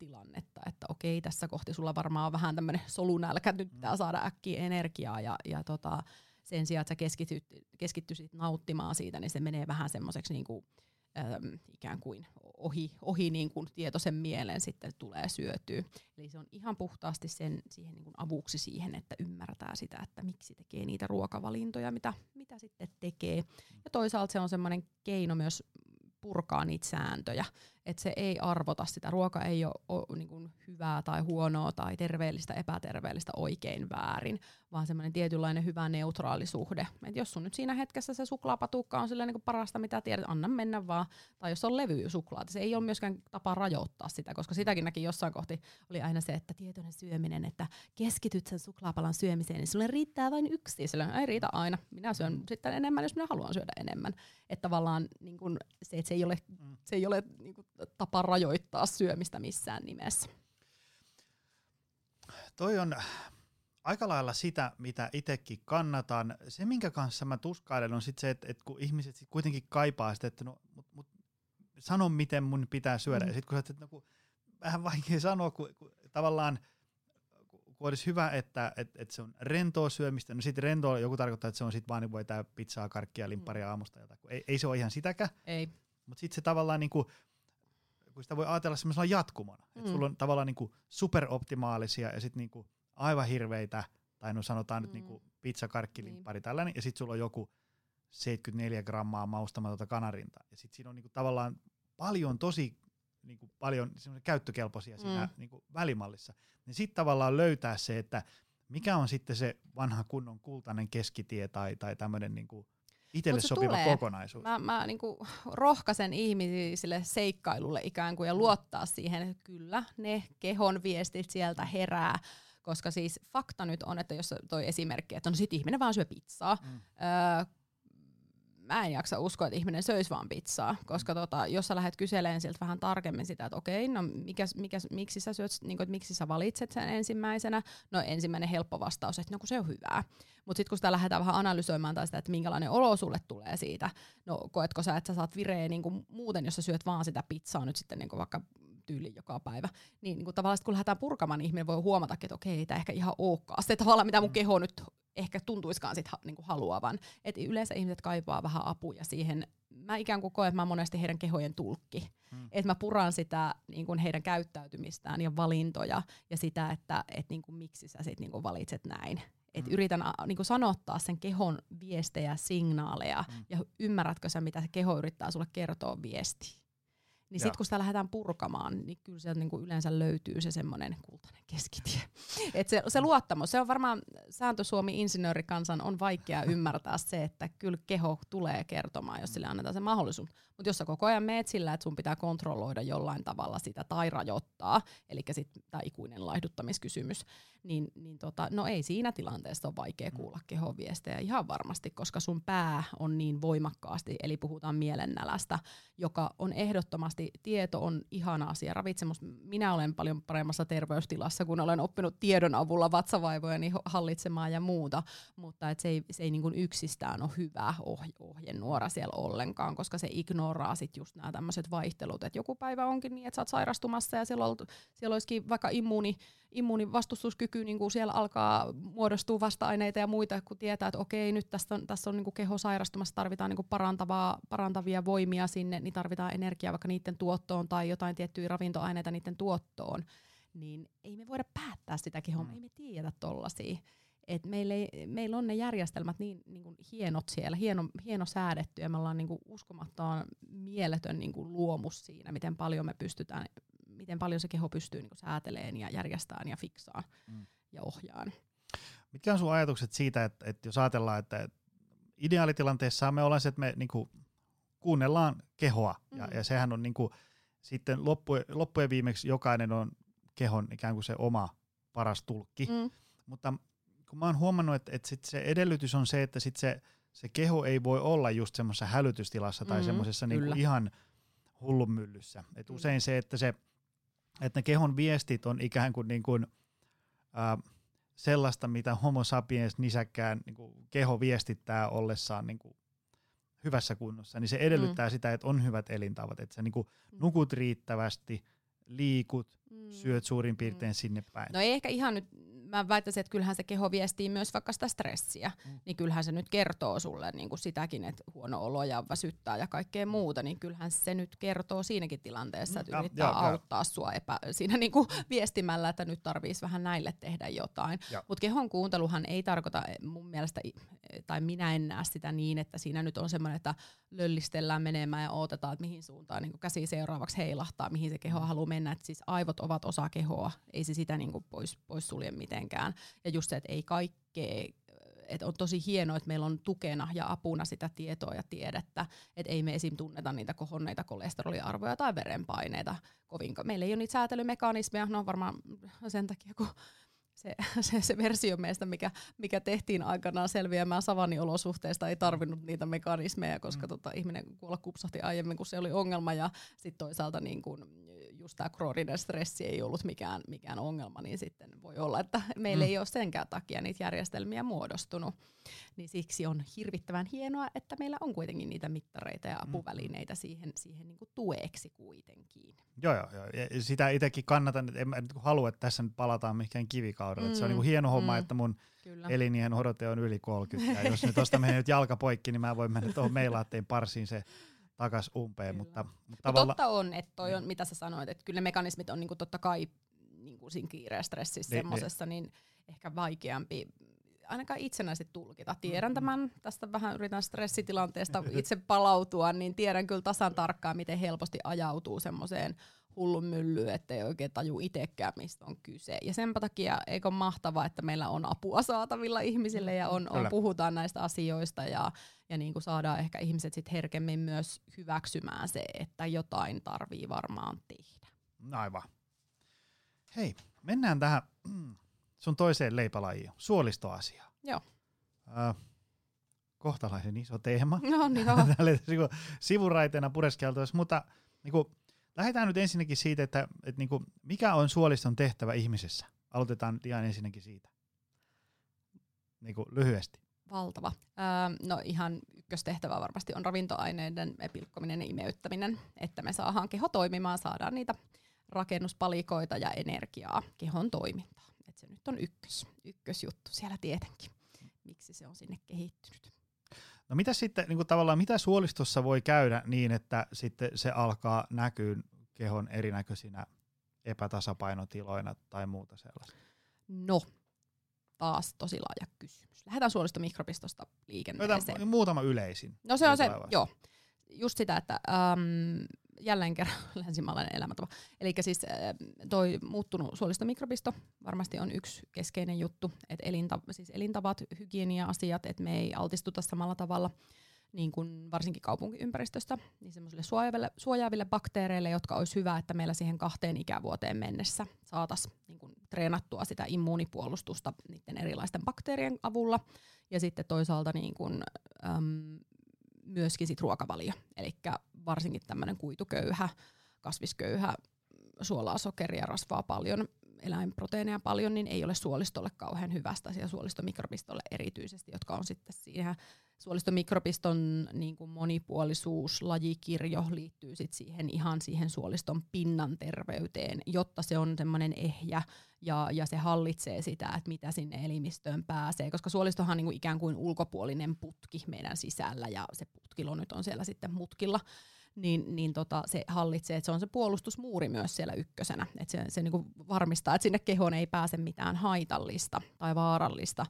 tilannetta, että okei, tässä kohti sulla varmaan on vähän tämmöinen solunälkä, nyt pitää mm. saada äkkiä energiaa ja, ja tota, sen sijaan, että sä keskityt, keskittyisit nauttimaan siitä, niin se menee vähän semmoiseksi niin kuin, äm, ikään kuin ohi, ohi niin kuin tietoisen mielen sitten tulee syötyä. Eli se on ihan puhtaasti sen, siihen niin kuin avuksi siihen, että ymmärtää sitä, että miksi tekee niitä ruokavalintoja, mitä, mitä sitten tekee. Ja toisaalta se on semmoinen keino myös purkaa niitä sääntöjä että se ei arvota sitä. Ruoka ei ole, ole niin kuin hyvää tai huonoa tai terveellistä, epäterveellistä, oikein väärin, vaan semmoinen tietynlainen hyvä neutraalisuhde. Et jos sun nyt siinä hetkessä se suklaapatukka on sillä niin kuin parasta, mitä tiedät, anna mennä vaan. Tai jos on levysuklaata, se ei ole myöskään tapa rajoittaa sitä, koska sitäkin näki jossain kohti, oli aina se, että tietoinen syöminen, että keskityt sen suklaapalan syömiseen, niin sulle riittää vain yksi. Sillä ei riitä aina. Minä syön sitten enemmän, jos minä haluan syödä enemmän. Että tavallaan niin kuin se, että se ei ole, mm. se ei ole niin kuin tapa rajoittaa syömistä missään nimessä. Toi on aika lailla sitä, mitä itsekin kannatan. Se, minkä kanssa mä tuskailen, on sit se, että, että kun ihmiset sit kuitenkin kaipaa sitä, että no, mut, mut, sano, miten mun pitää syödä. Mm. Ja sitten kun sä, että no, kun, vähän vaikea sanoa, kun, kun tavallaan kun olisi hyvä, että et, et se on rentoa syömistä, no sitten rentoa joku tarkoittaa, että se on sitten vaan niin voi tää pizzaa, karkkia, limpparia mm. aamusta. Jotain. Ei, ei se ole ihan sitäkään. Ei. Mutta sitten se tavallaan niin kuin, kun sitä voi ajatella semmoisena jatkumona. Mm. Että sulla on tavallaan niinku superoptimaalisia ja sitten niinku aivan hirveitä, tai no sanotaan mm. nyt niinku pizza, karkkilimppari, niin. tällainen, ja sitten sulla on joku 74 grammaa maustamatonta kanarinta. Ja sitten siinä on niinku tavallaan paljon tosi niinku paljon käyttökelpoisia siinä mm. niinku välimallissa. Niin sitten tavallaan löytää se, että mikä on sitten se vanha kunnon kultainen keskitie tai, tai tämmöinen niinku itselle sopiva tulee. kokonaisuus? Mä, mä niinku rohkaisen ihmisille seikkailulle ikään kuin ja luottaa siihen, että kyllä ne kehon viestit sieltä herää. Koska siis fakta nyt on, että jos toi esimerkki, että no sit ihminen vaan syö pizzaa. Mm. Öö, mä en jaksa uskoa, että ihminen söisi vaan pizzaa, koska tota, jos sä lähdet kyselemään siltä vähän tarkemmin sitä, että okei, no mikä, mikä, miksi sä syöt, niin kuin, että miksi sä valitset sen ensimmäisenä, no ensimmäinen helppo vastaus, että no kun se on hyvää. Mutta sitten kun sitä lähdetään vähän analysoimaan tai sitä, että minkälainen olo sulle tulee siitä, no koetko sä, että sä saat vireä niin kuin muuten, jos sä syöt vaan sitä pizzaa nyt sitten niin kuin vaikka tyyli joka päivä, niin, niin kuin tavallaan kun lähdetään purkamaan, niin ihminen voi huomata, että okei, tämä ehkä ihan olekaan se tavallaan, mitä mun keho nyt ehkä tuntuiskaan sit ha, niin kuin haluavan. Et yleensä ihmiset kaipaa vähän apuja siihen. Mä ikään kuin koen, että mä monesti heidän kehojen tulkki. Hmm. Että mä puran sitä niin kuin heidän käyttäytymistään ja valintoja ja sitä, että et niin kuin miksi sä sit niin kuin valitset näin. Et Mm. yritän niin kuin sanottaa sen kehon viestejä, signaaleja Mm. ja ymmärrätkö sä, mitä se keho yrittää sulle kertoa viestiä. Niin sitten kun sitä lähdetään purkamaan, niin kyllä sieltä niinku yleensä löytyy se semmoinen kultainen keskitie. Et se, se luottamus, se on varmaan sääntö Suomi insinöörikansan on vaikea ymmärtää se, että kyllä keho tulee kertomaan, jos sille annetaan se mahdollisuus. Mutta jos sä koko ajan meet sillä, että sun pitää kontrolloida jollain tavalla sitä tai rajoittaa, eli sitten tämä ikuinen laihduttamiskysymys, niin, niin tota, no ei siinä tilanteessa ole vaikea kuulla kehon viestejä ihan varmasti, koska sun pää on niin voimakkaasti, eli puhutaan mielennälästä, joka on ehdottomasti, tieto on ihana asia. Ravitsemus, minä olen paljon paremmassa terveystilassa, kun olen oppinut tiedon avulla vatsavaivojani ho- hallitsemaan ja muuta, mutta et se ei, se ei niin kuin yksistään ole hyvä ohje, ohjenuora siellä ollenkaan, koska se ignoraa sit just nämä tämmöiset vaihtelut, että joku päivä onkin niin, että sä oot sairastumassa ja siellä, olt, siellä olisikin vaikka immuuni, immuunivastustuskyky, niin kuin siellä alkaa muodostua vasta-aineita ja muita, kun tietää, että okei, nyt tässä on, tässä on niin kuin keho sairastumassa, tarvitaan niin kuin parantavaa, parantavia voimia sinne, niin tarvitaan energiaa vaikka niiden tuottoon tai jotain tiettyjä ravintoaineita niiden tuottoon, niin ei me voida päättää sitä kehoa, Mm. mm. ei me tiedetä tollasia. Et meillä, ei, meillä on ne järjestelmät niin, niin kuin hienot siellä, hieno, hieno säädetty ja me ollaan niin kuin uskomattoman mieletön niin kuin luomus siinä, miten paljon me pystytään, miten paljon se keho pystyy niin kuin sääteleen ja järjestämään ja fiksaan Mm. mm. ja ohjaan. Mitkä on sun ajatukset siitä, että, että jos ajatellaan, että ideaalitilanteessa me ollaan se, että me niinku kuunnellaan kehoa, ja, Mm. ja sehän on niinku, sitten loppu, loppujen viimeksi jokainen on kehon ikään kuin se oma paras tulkki, Mm. mutta kun mä oon huomannut, että, että sit se edellytys on se, että sit se, se keho ei voi olla just semmoisessa hälytystilassa tai Mhm, semmoisessa niinku ihan hullun myllyssä. Et Kyllä. usein se, että, se, että ne kehon viestit on ikään kuin, niin kuin ää, sellaista, mitä homo sapiens nisäkkään niin kuin keho viestittää ollessaan niin kuin hyvässä kunnossa, niin se edellyttää mm. sitä, että on hyvät elintavat, että sä niin kuin nukut riittävästi, liikut, Mm. syöt suurin piirtein Mm. sinne päin. No ei ehkä ihan nyt, mä väittäisin, että kyllähän se keho viestii myös vaikka sitä stressiä, Mm. niin kyllähän se nyt kertoo sulle niin kuin sitäkin, että huono olo ja väsyttää ja kaikkea muuta, niin kyllähän se nyt kertoo siinäkin tilanteessa, että Mm, ja- yrittää ja- ja- auttaa sua epä, siinä niin kuin viestimällä, että nyt tarvitsisi vähän näille tehdä jotain. Ja. Mutta kehon kuunteluhan ei tarkoita eh, mun mielestä, i- tai minä en näe sitä niin, että siinä nyt on semmoinen, että löllistellään menemään ja odotetaan, että mihin suuntaan niin käsi seuraavaksi heilahtaa, mihin se keho Mm. haluaa mennä. Et siis aivot ovat osa kehoa, ei se sitä niin kuin pois, pois sulje mitenkään. Ja just se, että ei kaikkea, että on tosi hienoa, että meillä on tukena ja apuna sitä tietoa ja tiedettä, että ei me esim. tunneta niitä kohonneita kolesteroliarvoja tai verenpaineita kovinkaan. Meillä ei ole niitä säätelymekanismeja, no varmaan sen takia, kun se, se, se versio meistä, mikä, mikä tehtiin aikanaan selviämään savanniolosuhteista, ei tarvinnut niitä mekanismeja, koska mm. tota, ihminen kuolla kupsahti aiemmin, kun se oli ongelma, ja sitten toisaalta niin kun, just tämä krooninen stressi ei ollut mikään, mikään ongelma, niin sitten voi olla, että meillä Mm. mm. ei ole senkään takia niitä järjestelmiä muodostunut. Niin siksi on hirvittävän hienoa, että meillä on kuitenkin niitä mittareita ja Mm. apuvälineitä siihen, siihen niin kuin tueksi kuitenkin. Joo, joo, joo. Ja sitä itsekin kannatan, että en nyt halua, että tässä nyt palataan mihinkään kivikaudelle. Mm. Se on Mm, niin kuin hieno homma, mm. että mun Kyllä. elinien odote on yli 30. Ja jos nyt tosta menee nyt jalka poikki, niin mä voin mennä tuohon meilaatteen parsiin se takas umpeen. Kyllä. Mutta, mutta Mut tavallaan... totta on, että toi on, mitä sä sanoit, että kyllä ne mekanismit on niinku totta kai niinku siinä kiireen stressissä Niin, semmosessa, niin ehkä vaikeampi ainakaan itsenäisesti tulkita. Tiedän Mm, mm. tämän, tästä vähän yritän stressitilanteesta itse palautua, niin tiedän kyllä tasan tarkkaan, miten helposti ajautuu semmoiseen hullun mylly, ettei oikein taju itsekään, mistä on kyse. Ja sen takia eikö ole mahtavaa, että meillä on apua saatavilla ihmisille ja on, on puhutaan näistä asioista ja, ja niin kuin saadaan ehkä ihmiset sit herkemmin myös hyväksymään se, että jotain tarvii varmaan tehdä. Aivan. Hei, mennään tähän sun toiseen leipälajiin, suolistoasiaan. Joo. Äh, kohtalaisen iso teema. No niin joo. Tälle sivuraiteena pureskeltaisiin, mutta niinku, lähdetään nyt ensinnäkin siitä, että et niinku, mikä on suoliston tehtävä ihmisessä. Aloitetaan ihan ensinnäkin siitä. Niinku, lyhyesti. Valtava. Öö, no ihan ykköstehtävä varmasti on ravintoaineiden pilkkominen ja imeyttäminen, että me saadaan keho toimimaan, saadaan niitä rakennuspalikoita ja energiaa kehon toimintaan. Et se nyt on ykkös, ykkösjuttu siellä tietenkin, miksi se on sinne kehittynyt. No mitä sitten, niin kuin tavallaan, mitä suolistossa voi käydä niin, että sitten se alkaa näkyä kehon erinäköisinä epätasapainotiloina tai muuta sellaista? No, taas tosi laaja kysymys. Lähdetään suolistomikrobistosta liikenteeseen. Otetaan muutama yleisin. No se on se, joo. Just sitä, että äm, jälleen kerran länsimaalainen elämäntapa. Eli siis toi muuttunut suolistomikrobisto varmasti on yksi keskeinen juttu, että elinta, siis elintavat, hygienia-asiat, että me ei altistuta samalla tavalla niin kuin varsinkin kaupunkiympäristöstä, niin semmoisille suojaaville, suojaaville bakteereille, jotka olisi hyvä, että meillä siihen kahteen ikävuoteen mennessä saataisiin niin treenattua sitä immuunipuolustusta niiden erilaisten bakteerien avulla. Ja sitten toisaalta niin kuin, äm, myöskin sit ruokavalio, eli varsinkin tämmöinen kuituköyhä, kasvisköyhä, suolaa, sokeria, rasvaa paljon, eläinproteiineja paljon, niin ei ole suolistolle kauhean hyvästä ja suolistomikrobistolle erityisesti, jotka on sitten siihen suolistomikropiston niin kuin monipuolisuus, lajikirjo liittyy sit siihen ihan siihen suoliston pinnan terveyteen, jotta se on semmoinen ehjä ja, ja se hallitsee sitä, että mitä sinne elimistöön pääsee, koska suolistohan on niin kuin ikään kuin ulkopuolinen putki meidän sisällä ja se putkilo nyt on siellä sitten mutkilla, niin, niin tota, se hallitsee, että se on se puolustusmuuri myös siellä ykkösenä, että se, se niin kuin varmistaa, että sinne kehoon ei pääse mitään haitallista tai vaarallista.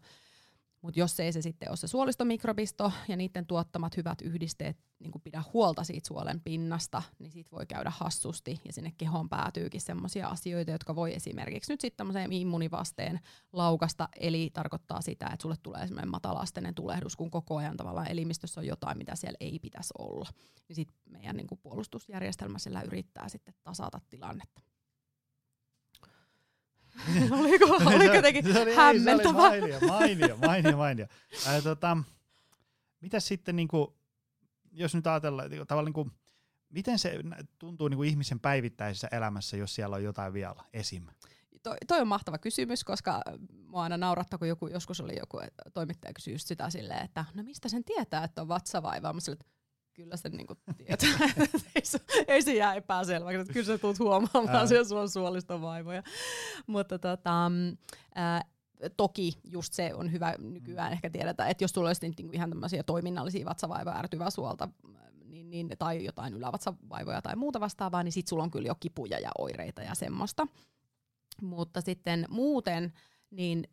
Mutta jos ei se sitten ole se suolistomikrobisto ja niiden tuottamat hyvät yhdisteet niin pidä huolta siitä suolen pinnasta, niin siitä voi käydä hassusti ja sinne kehoon päätyykin sellaisia asioita, jotka voi esimerkiksi nyt sitten tämmöiseen immunivasteen laukasta, eli tarkoittaa sitä, että sulle tulee semmoinen matalasteinen tulehdus, kun koko ajan tavallaan elimistössä on jotain, mitä siellä ei pitäisi olla. Niin sitten meidän niin puolustusjärjestelmä sillä yrittää sitten tasata tilannetta. oliko, oliko jotenkin se oli, hämmentävä? Ei, se oli mainio, mainio, mainio, mainio. Ää, tota, mitäs sitten, niin kuin, jos nyt ajatellaan, niin, tavallaan niin kuin, miten se tuntuu niin kuin ihmisen päivittäisessä elämässä, jos siellä on jotain vielä esim? Toi, toi on mahtava kysymys, koska mua aina naurattaa, kun joku, joskus oli joku toimittaja kysyi just sitä silleen, että no mistä sen tietää, että on vatsavaivaa. Mä sille, kyllä sen niinku tietää. ei, se, ei se jää epäselväksi, että kyllä sä tulet huomaamaan siellä sun suolistovaivoja. Mutta tota, ää, toki just se on hyvä nykyään ehkä tiedetä, että jos tulee sitten niinku ihan tämmöisiä toiminnallisia vatsavaivoja, ärtyvää suolta, niin, niin, tai jotain ylävatsavaivoja tai muuta vastaavaa, niin sit sulla on kyllä jo kipuja ja oireita ja semmoista. Mutta sitten muuten, niin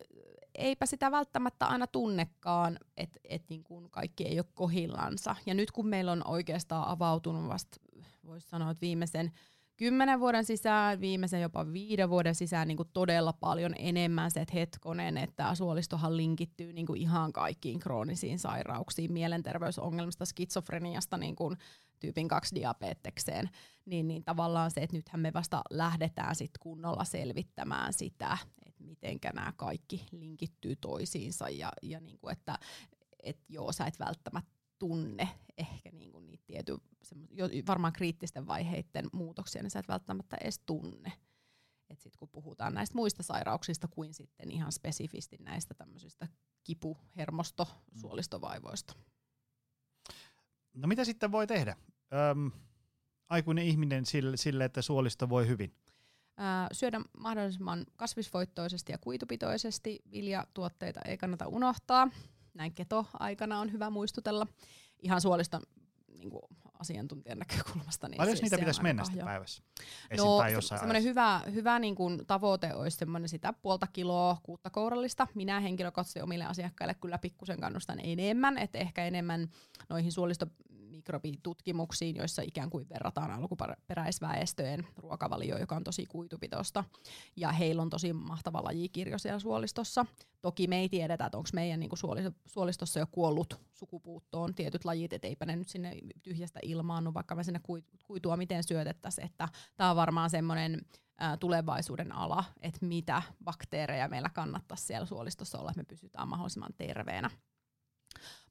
eipä sitä välttämättä aina tunnekaan, että et niin kuin kaikki ei ole kohillansa. Ja nyt kun meillä on oikeastaan avautunut vasta, voisi sanoa, että viimeisen kymmenen vuoden sisään, viimeisen jopa viiden vuoden sisään niin kuin todella paljon enemmän se, että hetkonen, että suolistohan linkittyy niin kuin ihan kaikkiin kroonisiin sairauksiin, mielenterveysongelmista, skitsofreniasta niin kuin tyypin 2 diabetekseen, niin, niin tavallaan se, että nythän me vasta lähdetään sit kunnolla selvittämään sitä, miten nämä kaikki linkittyy toisiinsa ja, ja niin kuin, että et joo, sä et välttämättä tunne ehkä niin kuin niitä tiety, varmaan kriittisten vaiheiden muutoksia, niin sä et välttämättä edes tunne. Et sit kun puhutaan näistä muista sairauksista kuin sitten ihan spesifisti näistä tämmöisistä kipu-, hermosto-, mm. suolistovaivoista. No mitä sitten voi tehdä? Öm, aikuinen ihminen sille, sille, että suolisto voi hyvin syödä mahdollisimman kasvisvoittoisesti ja kuitupitoisesti. Viljatuotteita ei kannata unohtaa. Näin keto-aikana on hyvä muistutella. Ihan suolista niin kuin asiantuntijan näkökulmasta. Niin Paljon siis niitä pitäisi mennä sitten päivässä? Esim. No, semmoinen hyvä, hyvä niin kuin tavoite olisi semmoinen sitä puolta kiloa kuutta kourallista. Minä henkilökohtaisesti omille asiakkaille kyllä pikkusen kannustan enemmän, että ehkä enemmän noihin suolisto mikrobitutkimuksiin, joissa ikään kuin verrataan alkuperäisväestöjen ruokavalio, joka on tosi kuitupitosta. Ja heillä on tosi mahtava lajikirjo siellä suolistossa. Toki me ei tiedetä, että onko meidän niin suolistossa jo kuollut sukupuuttoon tietyt lajit, et eipä ne nyt sinne tyhjästä ilmaannu, vaikka me sinne kuitua miten syötettäisiin. Että tämä on varmaan semmoinen tulevaisuuden ala, että mitä bakteereja meillä kannattaisi siellä suolistossa olla, että me pysytään mahdollisimman terveenä.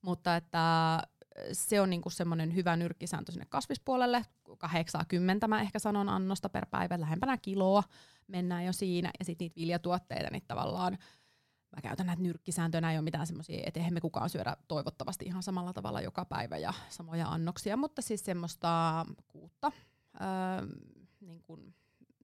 Mutta että se on niinku semmoinen hyvä nyrkkisääntö sinne kasvispuolelle. 80 mä ehkä sanon annosta per päivä, lähempänä kiloa mennään jo siinä. Ja sitten niitä viljatuotteita, niin tavallaan mä käytän näitä nyrkkisääntöjä, ei ole mitään semmoisia, että eihän me kukaan syödä toivottavasti ihan samalla tavalla joka päivä ja samoja annoksia, mutta siis semmoista kuutta, öö, niin kuin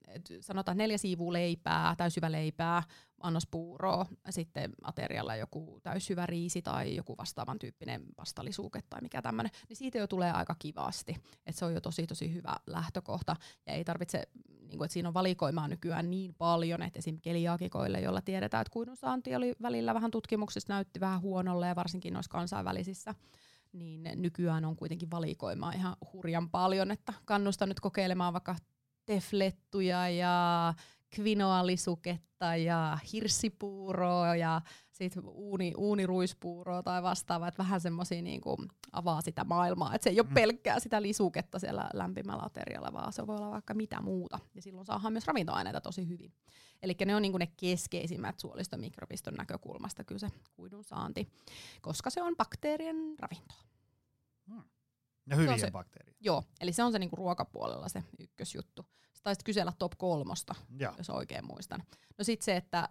et sanotaan neljä siivua leipää, täysjyvä leipää, annos puuroa, sitten aterialla joku täysjyvä riisi tai joku vastaavan tyyppinen pastalisuuke tai mikä tämmöinen, niin siitä jo tulee aika kivasti. Et se on jo tosi tosi hyvä lähtökohta ja ei tarvitse, niin kuin, että siinä on valikoimaa nykyään niin paljon, että esimerkiksi keliaakikoille, joilla tiedetään, että kuidun saanti oli välillä vähän tutkimuksissa näytti vähän huonolle ja varsinkin noissa kansainvälisissä niin nykyään on kuitenkin valikoimaa ihan hurjan paljon, että kannustan nyt kokeilemaan vaikka teflettuja ja kvinoalisuketta ja hirssipuuroa ja sitten uuni, uuniruispuuroa tai vastaavaa, että vähän semmoisia niinku avaa sitä maailmaa, että se ei ole mm. pelkkää sitä lisuketta siellä lämpimällä aterialla, vaan se voi olla vaikka mitä muuta. Ja silloin saadaan myös ravintoaineita tosi hyvin. Eli ne on niinku ne keskeisimmät suolistomikropiston näkökulmasta kyllä se kuidun saanti, koska se on bakteerien ravintoa. Hmm. Ja hyvien se, bakteerien. Joo, eli se on se niinku ruokapuolella se ykkösjuttu. Sä taisit kysellä top kolmosta, ja. jos oikein muistan. No sitten se, että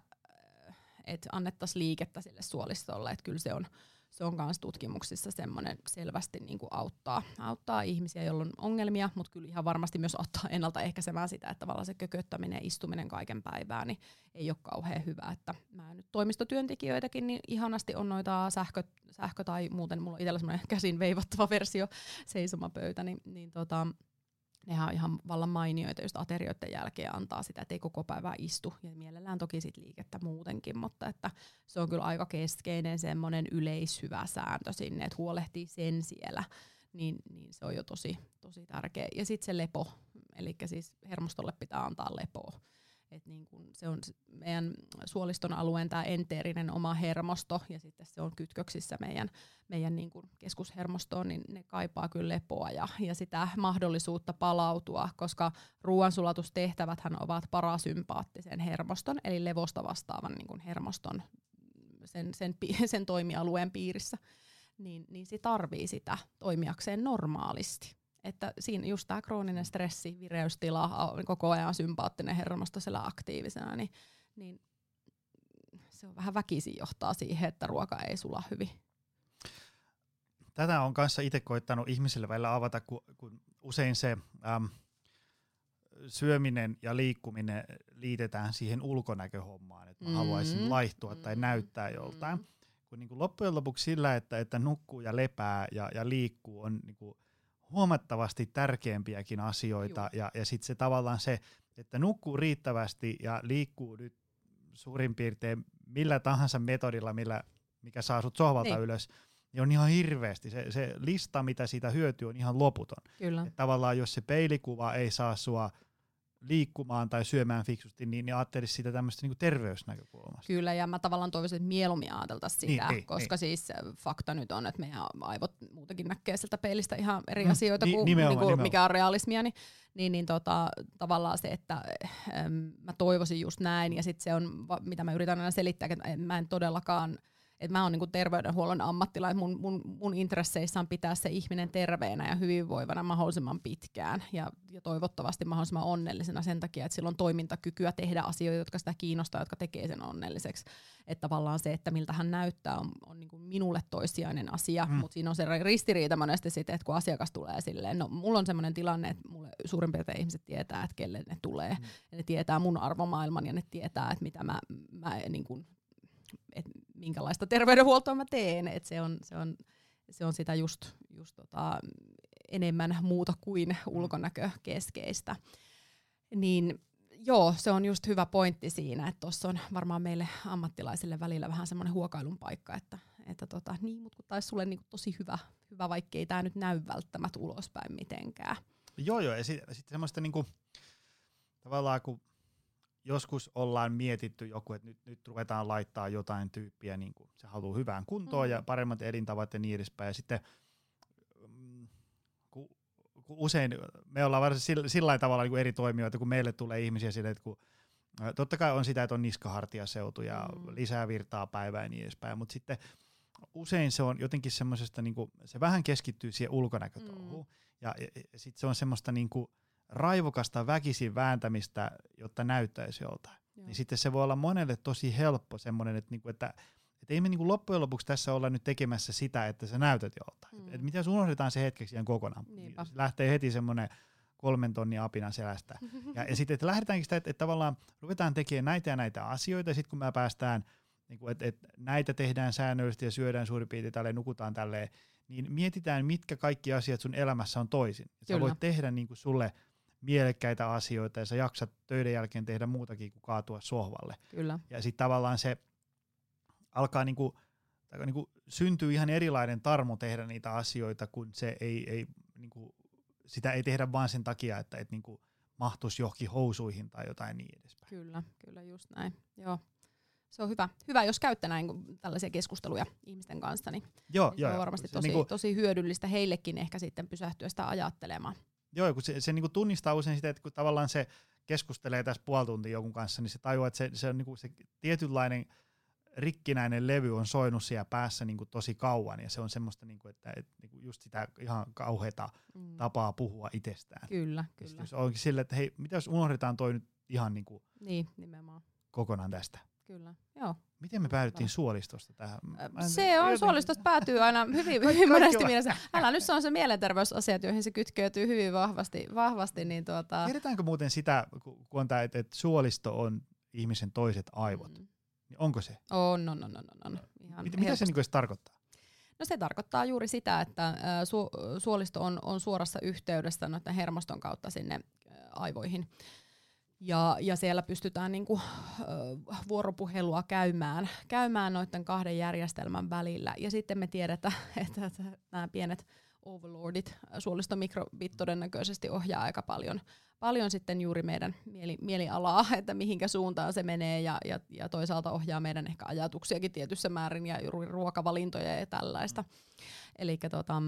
et annettaisiin liikettä sille suolistolle, että kyllä se on se on myös tutkimuksissa semmoinen selvästi niin kuin auttaa, auttaa ihmisiä, joilla on ongelmia, mutta kyllä ihan varmasti myös auttaa ennaltaehkäisemään sitä, että tavallaan se kököttäminen ja istuminen kaiken päivää niin ei ole kauhean hyvä. Että mä nyt toimistotyöntekijöitäkin niin ihanasti on noita sähkö, sähkö tai muuten, mulla on itsellä semmoinen käsin veivattava versio, seisomapöytä, niin, niin tota, nehän on ihan vallan mainioita just aterioiden jälkeen antaa sitä, että ei koko päivää istu. Ja mielellään toki sit liikettä muutenkin, mutta että se on kyllä aika keskeinen semmoinen yleishyvä sääntö sinne, että huolehtii sen siellä, niin, niin se on jo tosi, tosi tärkeä. Ja sitten se lepo, eli siis hermostolle pitää antaa lepoa et niin kun se on meidän suoliston alueen tämä enteerinen oma hermosto ja sitten se on kytköksissä meidän, meidän niin kun keskushermostoon, niin ne kaipaa kyllä lepoa ja, ja sitä mahdollisuutta palautua, koska ruoansulatustehtäväthän ovat parasympaattisen hermoston, eli levosta vastaavan niin kun hermoston sen, sen, sen toimialueen piirissä, niin, niin se tarvii sitä toimijakseen normaalisti. Että siinä just tämä krooninen stressi, vireystila, koko ajan sympaattinen hermosto siellä aktiivisena, niin, niin se on vähän väkisin johtaa siihen, että ruoka ei sula hyvin. Tätä on kanssa itse koittanut ihmisille välillä avata, kun, kun usein se äm, syöminen ja liikkuminen liitetään siihen ulkonäköhommaan, että mä mm, haluaisin laihtua mm, tai näyttää joltain. Mm. Kun niin kuin loppujen lopuksi sillä, että, että nukkuu ja lepää ja, ja liikkuu on niin kuin huomattavasti tärkeämpiäkin asioita ja, ja sitten se tavallaan se, että nukkuu riittävästi ja liikkuu nyt suurin piirtein millä tahansa metodilla, millä, mikä saa sut sohvalta niin. ylös, niin on ihan hirveästi. Se, se lista, mitä siitä hyötyy, on ihan loputon. Kyllä. Et tavallaan jos se peilikuva ei saa sua liikkumaan tai syömään fiksusti, niin, niin ajattelisi sitä tämmöistä niin terveysnäkökulmasta. Kyllä, ja mä tavallaan toivoisin, että mieluummin ajateltaisiin sitä, niin, niin, koska niin. siis fakta nyt on, että meidän aivot muutenkin näkee sieltä peilistä ihan eri mm, asioita kuin, nimenomaan, niin kuin mikä on realismia, niin, niin, niin tota, tavallaan se, että ähm, mä toivoisin just näin, ja sitten se on, mitä mä yritän aina selittää, että mä en todellakaan – että mä oon niinku terveydenhuollon ammattilainen, mun, mun, mun intresseissä on pitää se ihminen terveenä ja hyvinvoivana mahdollisimman pitkään ja, ja toivottavasti mahdollisimman onnellisena sen takia, että sillä on toimintakykyä tehdä asioita, jotka sitä kiinnostaa, jotka tekee sen onnelliseksi. Että tavallaan se, että miltä hän näyttää, on, on niinku minulle toissijainen asia, mm. mutta siinä on se ristiriita monesti sitten, että kun asiakas tulee silleen, no mulla on sellainen tilanne, että mulle suurin piirtein ihmiset tietää, että kelle ne tulee, mm. ja ne tietää mun arvomaailman ja ne tietää, että mitä mä, mä niin kuin että minkälaista terveydenhuoltoa mä teen. Et se, on, se, on, se on sitä just, just tota, enemmän muuta kuin mm. ulkonäkökeskeistä. Niin joo, se on just hyvä pointti siinä, että tuossa on varmaan meille ammattilaisille välillä vähän semmoinen huokailun paikka, että että tota, niin, mutta kun taisi sulle niinku tosi hyvä, hyvä vaikkei tämä nyt näy välttämättä ulospäin mitenkään. Joo, joo, ja sitten sit semmoista niinku, tavallaan kun joskus ollaan mietitty joku, että nyt, nyt ruvetaan laittaa jotain tyyppiä, niin kuin se haluaa hyvään kuntoon mm. ja paremmat elintavat ja niin edespäin. Ja sitten mm, kun, kun usein me ollaan varsin sillä, sillä tavalla niin kuin eri toimijoita, kun meille tulee ihmisiä sille, että kun Totta kai on sitä, että on niskahartiaseutu ja mm. lisää virtaa päivää ja niin edespäin, mutta sitten usein se on jotenkin semmoisesta, niin kuin, se vähän keskittyy siihen ulkonäkötouhuun. Mm. Ja, ja, ja sitten se on semmoista niin kuin, raivokasta väkisin vääntämistä, jotta näyttäisi joltain. Joo. Niin sitten se voi olla monelle tosi helppo semmoinen, että, niinku, että, että ei me niinku loppujen lopuksi tässä olla nyt tekemässä sitä, että sä näytät joltain. Mm. Että mitä jos unohdetaan se hetkeksi ihan kokonaan. Niinpä. Se lähtee heti semmoinen kolmen tonnin apina selästä. Ja, ja sitten, että lähdetäänkin sitä, että, että tavallaan ruvetaan tekemään näitä ja näitä asioita, ja sitten kun me päästään, niin kuin, että, että näitä tehdään säännöllisesti ja syödään suurin piirtein tälleen, nukutaan tälleen, niin mietitään, mitkä kaikki asiat sun elämässä on toisin. Sä voit tehdä niin kuin sulle – mielekkäitä asioita ja sä jaksat töiden jälkeen tehdä muutakin kuin kaatua sohvalle. Kyllä. Ja sitten tavallaan se alkaa niinku, niinku syntyy ihan erilainen tarmo tehdä niitä asioita, kun se ei, ei niinku, sitä ei tehdä vaan sen takia, että et niinku mahtuisi johonkin housuihin tai jotain niin edespäin. Kyllä, kyllä just näin. Joo. Se on hyvä, hyvä jos käytte näin tällaisia keskusteluja ihmisten kanssa, niin joo, niin joo, se on varmasti tosi, niinku, tosi hyödyllistä heillekin ehkä sitten pysähtyä sitä ajattelemaan. Joo, kun se, se niinku tunnistaa usein sitä, että kun tavallaan se keskustelee tässä puoli tuntia jonkun kanssa, niin se tajuaa, että se, se on niinku se tietynlainen rikkinäinen levy on soinut siellä päässä niinku tosi kauan, ja se on semmoista, niinku, että et, niinku just sitä ihan kauheata mm. tapaa puhua itsestään. Kyllä, kyllä. Se onkin sille, että hei, mitä jos unohdetaan toi nyt ihan niinku niin, nimenomaan. kokonaan tästä. Kyllä, joo. Miten me päädyttiin suolistosta tähän? Se on, suolistosta päätyy aina hyvin, hyvin monesti mielessä. Älä nyt se on se mielenterveysasiat, joihin se kytkeytyy hyvin vahvasti. vahvasti niin tuota... Tiedetäänkö muuten sitä, kun on tämä, että, että suolisto on ihmisen toiset aivot? Mm. Niin onko se? On, on, on, on. on. Ihan Mit, mitä se niin tarkoittaa? No se tarkoittaa juuri sitä, että su- suolisto on, on suorassa yhteydessä noiden hermoston kautta sinne aivoihin. Ja, ja siellä pystytään niinku, äh, vuoropuhelua käymään, käymään noiden kahden järjestelmän välillä. Ja sitten me tiedetään, että, että nämä pienet overlordit, suolistomikrobit todennäköisesti ohjaa aika paljon, paljon sitten juuri meidän mieli, mielialaa, että mihinkä suuntaan se menee ja, ja, ja toisaalta ohjaa meidän ehkä ajatuksiakin tietyssä määrin ja ruokavalintoja ja tällaista. Mm. Eli tota,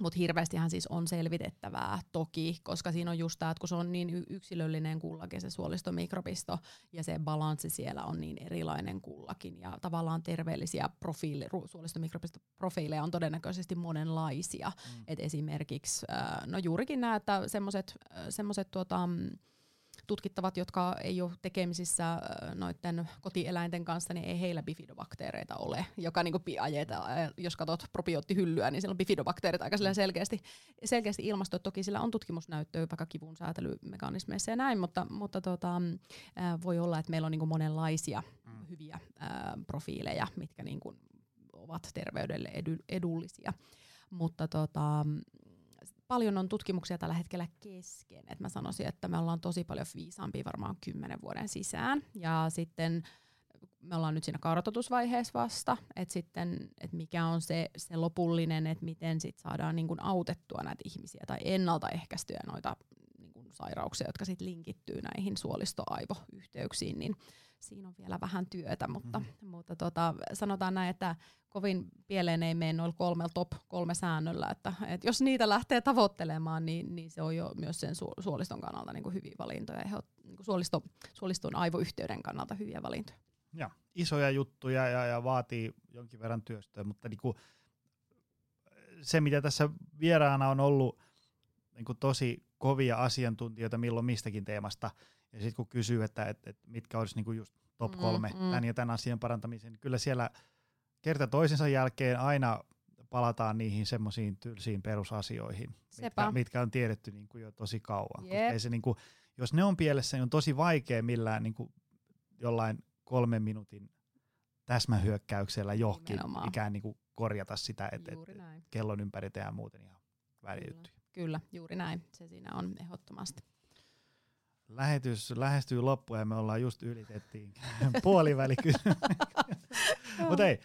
mutta hirveästihan siis on selvitettävää toki, koska siinä on just tämä, että kun se on niin yksilöllinen kullakin se suolistomikrobisto ja se balanssi siellä on niin erilainen kullakin ja tavallaan terveellisiä profiili, suolistomikrobistoprofiileja on todennäköisesti monenlaisia. Mm. Et esimerkiksi, no juurikin nämä, että semmoiset tuota, tutkittavat, jotka ei ole tekemisissä äh, noiden kotieläinten kanssa, niin ei heillä bifidobakteereita ole, joka niin ajeta, jos katsot probioottihyllyä, niin siellä on bifidobakteerit aika selkeästi, selkeästi ilmasto. Toki sillä on tutkimusnäyttöä vaikka kivun säätelymekanismeissa ja näin, mutta, mutta tota, äh, voi olla, että meillä on niin monenlaisia mm. hyviä äh, profiileja, mitkä niin ovat terveydelle edu, edullisia. Mutta tota, paljon on tutkimuksia tällä hetkellä kesken. Et mä sanoisin, että me ollaan tosi paljon viisaampia varmaan kymmenen vuoden sisään. Ja sitten me ollaan nyt siinä kartoitusvaiheessa vasta, että sitten, että mikä on se, se lopullinen, että miten sit saadaan niin kun autettua näitä ihmisiä tai ennaltaehkäistyä noita niin kun sairauksia, jotka sitten linkittyy näihin suolistoaivoyhteyksiin, niin siinä on vielä vähän työtä, mutta, mm-hmm. mutta tota, sanotaan näin, että kovin pieleen ei mene noilla kolmella top kolme säännöllä, että, että jos niitä lähtee tavoittelemaan, niin, niin se on jo myös sen su- suoliston kannalta niin kuin hyviä valintoja ja niin kuin suolisto, suoliston aivoyhteyden kannalta hyviä valintoja. Ja, isoja juttuja ja, ja vaatii jonkin verran työstöä, mutta niin kuin se, mitä tässä vieraana on ollut niin kuin tosi kovia asiantuntijoita milloin mistäkin teemasta, ja sitten kun kysyy, että et, et mitkä olisi niinku just top mm, kolme mm, tämän ja tämän asian parantamiseen, niin kyllä siellä kerta toisensa jälkeen aina palataan niihin semmoisiin tylsiin perusasioihin, mitkä, mitkä on tiedetty niinku jo tosi kauan. Yep. Ei se niinku, jos ne on pielessä, niin on tosi vaikea millään niinku jollain kolmen minuutin täsmähyökkäyksellä johonkin ikään niinku korjata sitä, että et, et kellon ympäri tehdään muuten ihan väärin Kyllä, juuri näin. Se siinä on ehdottomasti lähetys lähestyy loppuun ja me ollaan just ylitettiin puolivälikysymys. Mutta ei,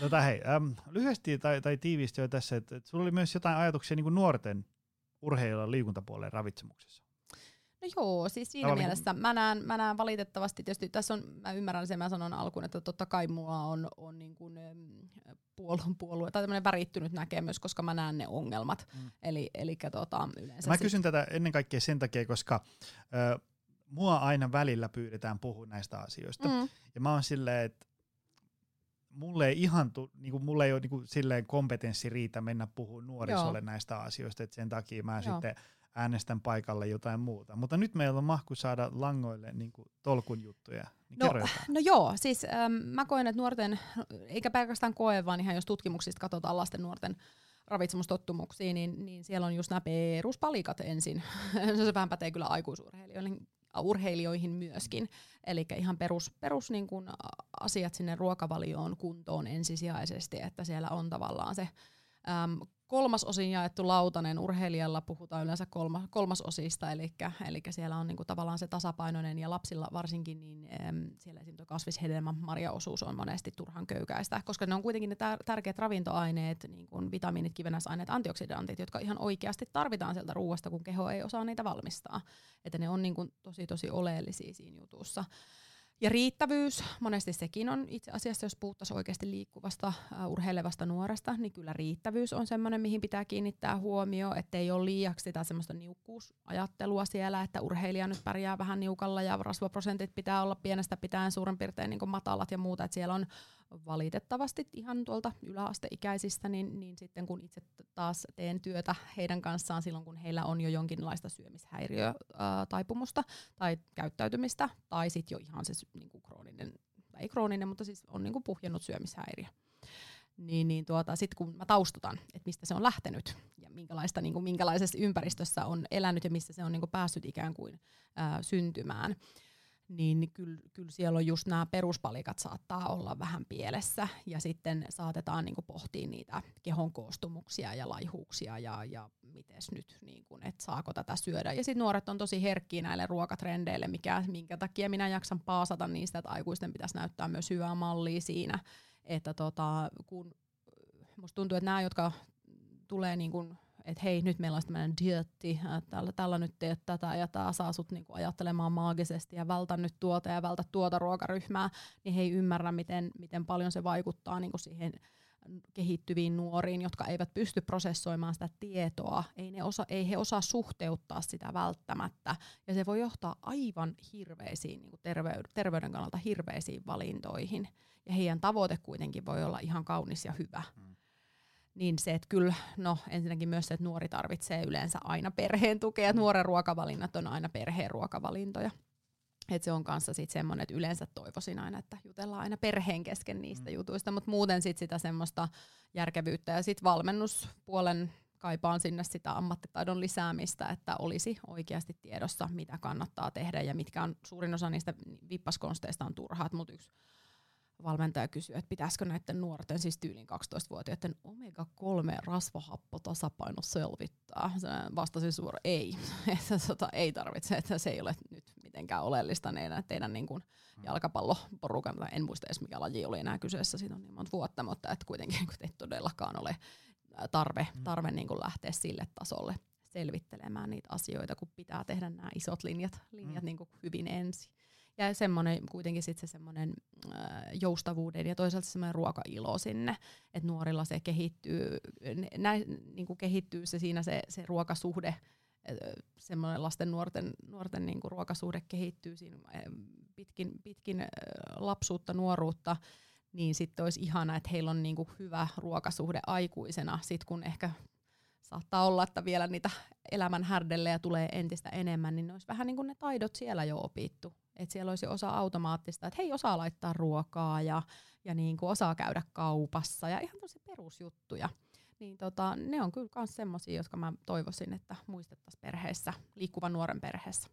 Tota, hei, äm, lyhyesti tai, tai tiivisti jo tässä, että, että sulla oli myös jotain ajatuksia niin kuin nuorten urheilijoiden liikuntapuolen ravitsemuksessa. No joo, siis siinä Tavallaan mielessä mä näen, mä näen valitettavasti, tietysti tässä on, mä ymmärrän sen, mä sanon alkuun, että totta kai mulla on, on niin kuin, puolue, puolue tai tämmöinen värittynyt näkemys, koska mä näen ne ongelmat. Mm. Eli, eli tota, yleensä Mä sit- kysyn tätä ennen kaikkea sen takia, koska ö, mua aina välillä pyydetään puhua näistä asioista. Mm. Ja mä oon silleen, että mulle ei ihan tu, niinku, mulle ei ole niinku, silleen kompetenssi riitä mennä puhumaan nuorisolle Joo. näistä asioista, että sen takia mä Joo. sitten äänestän paikalle jotain muuta. Mutta nyt meillä on mahku saada langoille niinku, tolkun juttuja. Niin No. No joo, siis äm, mä koen, että nuorten, eikä pelkästään koe, vaan ihan jos tutkimuksista katsotaan lasten nuorten ravitsemustottumuksia, niin, niin siellä on just nämä peruspalikat ensin. Se vähän pätee kyllä aikuisurheilijoihin urheilijoihin myöskin. Eli ihan perus, perus niin kun asiat sinne ruokavalioon kuntoon ensisijaisesti, että siellä on tavallaan se äm, kolmas osin jaettu lautanen. Urheilijalla puhutaan yleensä kolma, kolmasosista, eli, eli siellä on niinku tavallaan se tasapainoinen ja lapsilla varsinkin, niin äm, siellä esimerkiksi kasvishedelmän marjaosuus on monesti turhan köykäistä, koska ne on kuitenkin ne tär- tärkeät ravintoaineet, niin kuin vitamiinit, kivennäisaineet, antioksidantit, jotka ihan oikeasti tarvitaan sieltä ruoasta, kun keho ei osaa niitä valmistaa. Että ne on niin kuin tosi tosi oleellisia siinä jutussa. Ja riittävyys, monesti sekin on itse asiassa, jos puhuttaisiin oikeasti liikkuvasta, uh, urheilevasta nuoresta, niin kyllä riittävyys on semmoinen, mihin pitää kiinnittää huomio, ettei ole liiaksi sitä semmoista niukkuusajattelua siellä, että urheilija nyt pärjää vähän niukalla ja rasvaprosentit pitää olla pienestä pitäen suurin piirtein niin matalat ja muuta, että siellä on valitettavasti ihan tuolta yläasteikäisistä, niin, niin sitten kun itse taas teen työtä heidän kanssaan silloin, kun heillä on jo jonkinlaista syömishäiriötaipumusta tai käyttäytymistä, tai sitten jo ihan se niin kuin krooninen, tai ei krooninen, mutta siis on niin kuin puhjennut syömishäiriö. Niin, niin tuota, sitten kun mä taustutan, että mistä se on lähtenyt ja minkälaista, niin kuin, minkälaisessa ympäristössä on elänyt ja missä se on niin kuin päässyt ikään kuin ää, syntymään, niin, niin kyllä, kyllä siellä on just nämä peruspalikat saattaa olla vähän pielessä ja sitten saatetaan niin kuin pohtia niitä kehon koostumuksia ja laihuuksia ja, ja mites nyt, niin kuin, että saako tätä syödä. Ja sitten nuoret on tosi herkkiä näille ruokatrendeille, mikä, minkä takia minä jaksan paasata niistä, että aikuisten pitäisi näyttää myös hyvää mallia siinä, että tota, kun musta tuntuu, että nämä, jotka tulee niin kuin että hei, nyt meillä on tämmöinen dietti, että tällä, tällä nyt teet tätä ja tämä saa sut niinku ajattelemaan maagisesti ja vältä nyt tuota ja vältä tuota ruokaryhmää, niin he ei ymmärrä, miten, miten paljon se vaikuttaa niinku siihen kehittyviin nuoriin, jotka eivät pysty prosessoimaan sitä tietoa, ei, ne osa, ei he osaa suhteuttaa sitä välttämättä, ja se voi johtaa aivan hirveisiin niin terveyden, terveyden kannalta hirveisiin valintoihin, ja heidän tavoite kuitenkin voi olla ihan kaunis ja hyvä. Mm niin se, että kyllä, no ensinnäkin myös se, että nuori tarvitsee yleensä aina perheen tukea, että nuoren ruokavalinnat on aina perheen ruokavalintoja. Et se on kanssa sit semmoinen, että yleensä toivoisin aina, että jutellaan aina perheen kesken niistä mm. jutuista, mutta muuten sit sitä semmoista järkevyyttä ja sitten valmennuspuolen kaipaan sinne sitä ammattitaidon lisäämistä, että olisi oikeasti tiedossa, mitä kannattaa tehdä ja mitkä on suurin osa niistä vippaskonsteista on turhaat, mutta yksi valmentaja kysyi, että pitäisikö näiden nuorten, siis tyylin 12-vuotiaiden omega-3 rasvahappotasapaino selvittää. Se vastasi suora ei, että tota, ei tarvitse, että se ei ole nyt mitenkään oleellista teidän, teidän niin kuin jalkapalloporukan, tai en muista edes mikä laji oli enää kyseessä, siitä on niin monta vuotta, mutta että kuitenkin kun ei todellakaan ole tarve, tarve niin kuin lähteä sille tasolle selvittelemään niitä asioita, kun pitää tehdä nämä isot linjat, linjat mm. niin kuin hyvin ensin ja semmoinen kuitenkin sitten se semmoinen äh, joustavuuden ja toisaalta semmoinen ruokailo sinne, että nuorilla se kehittyy, näin, niin kuin kehittyy se siinä se, se ruokasuhde, semmoinen lasten nuorten, nuorten niin kuin ruokasuhde kehittyy siinä pitkin, pitkin lapsuutta, nuoruutta, niin sitten olisi ihana, että heillä on niin kuin hyvä ruokasuhde aikuisena, sit kun ehkä saattaa olla, että vielä niitä elämän härdellejä tulee entistä enemmän, niin ne olisi vähän niin kuin ne taidot siellä jo opittu. Että siellä olisi osa automaattista, että hei, osaa laittaa ruokaa ja, ja niin kuin osaa käydä kaupassa ja ihan tosi perusjuttuja. Niin tota, ne on kyllä myös semmoisia, jotka mä toivoisin, että muistettaisiin perheessä, liikkuvan nuoren perheessä.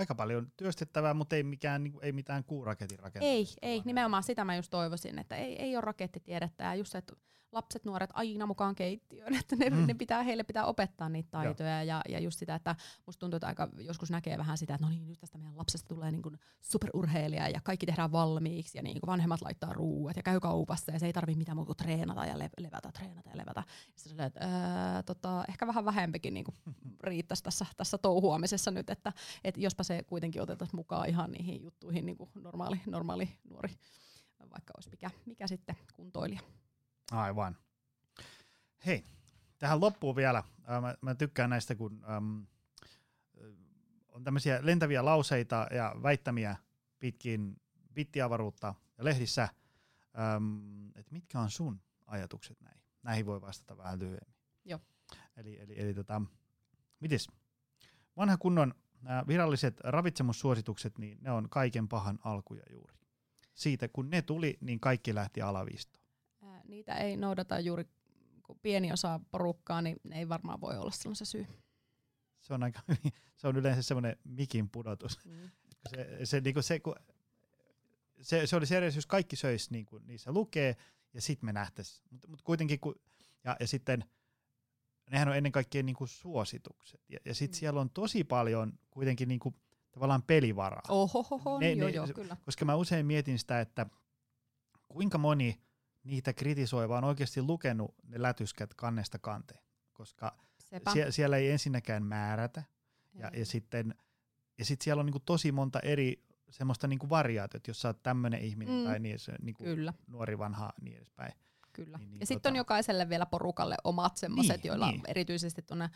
Aika paljon työstettävää, mutta ei, mikään, niin kuin, ei mitään kuuraketin rakentamista. Ei, ei, nimenomaan sitä mä just toivoisin, että ei, ei ole rakettitiedettä ja just se, että lapset, nuoret aina mukaan keittiöön, että ne, mm. ne pitää, heille pitää opettaa niitä taitoja ja, ja just sitä, että musta tuntuu, että aika joskus näkee vähän sitä, että no niin, nyt tästä meidän lapsesta tulee niin kuin superurheilija ja kaikki tehdään valmiiksi ja niin kuin vanhemmat laittaa ruuat ja käy kaupassa ja se ei tarvi mitään muuta kuin treenata ja levätä, treenata ja levätä. Sitten se että ää, tota, ehkä vähän vähempikin niin kuin riittäisi tässä, tässä touhuamisessa nyt, että et jospa se kuitenkin otetaan mukaan ihan niihin juttuihin niin kuin normaali, normaali nuori, vaikka olisi mikä, mikä sitten kuntoilija. Aivan. Hei, tähän loppuun vielä. Mä, mä tykkään näistä, kun äm, on tämmöisiä lentäviä lauseita ja väittämiä pitkin bittiavaruutta ja lehdissä. Äm, että mitkä on sun ajatukset näihin? Näihin voi vastata vähän lyhyemmin. Joo. Eli, eli, eli tota, mites? Vanha kunnon nämä viralliset ravitsemussuositukset, niin ne on kaiken pahan alkuja juuri. Siitä kun ne tuli, niin kaikki lähti alavistoon niitä ei noudata juuri pieni osa porukkaa, niin ne ei varmaan voi olla silloin se syy. Se on, aika, se on yleensä semmoinen mikin pudotus. Mm. Se, se, niin se, kun, se, se olisi eri, jos kaikki söisi niin kuin niissä lukee, ja sitten me nähtäisiin. Mutta mut kuitenkin, kun, ja, ja sitten nehän on ennen kaikkea niin kuin suositukset. Ja, ja sitten mm. siellä on tosi paljon kuitenkin niin kuin, tavallaan pelivaraa. Ohohoho, ne, joo, ne, joo, kyllä. Koska mä usein mietin sitä, että kuinka moni niitä kritisoi, vaan oikeasti lukenut ne lätyskät kannesta kanteen, koska sie, siellä ei ensinnäkään määrätä, ja, ja sitten ja sit siellä on niinku tosi monta eri semmoista niinku variaatiota, jos sä oot tämmöinen ihminen mm. tai niin, se, niinku Kyllä. nuori, vanha, niin edespäin. Kyllä. Niin, niin, ja sitten tota... on jokaiselle vielä porukalle omat semmoiset, niin, joilla niin. erityisesti tuonne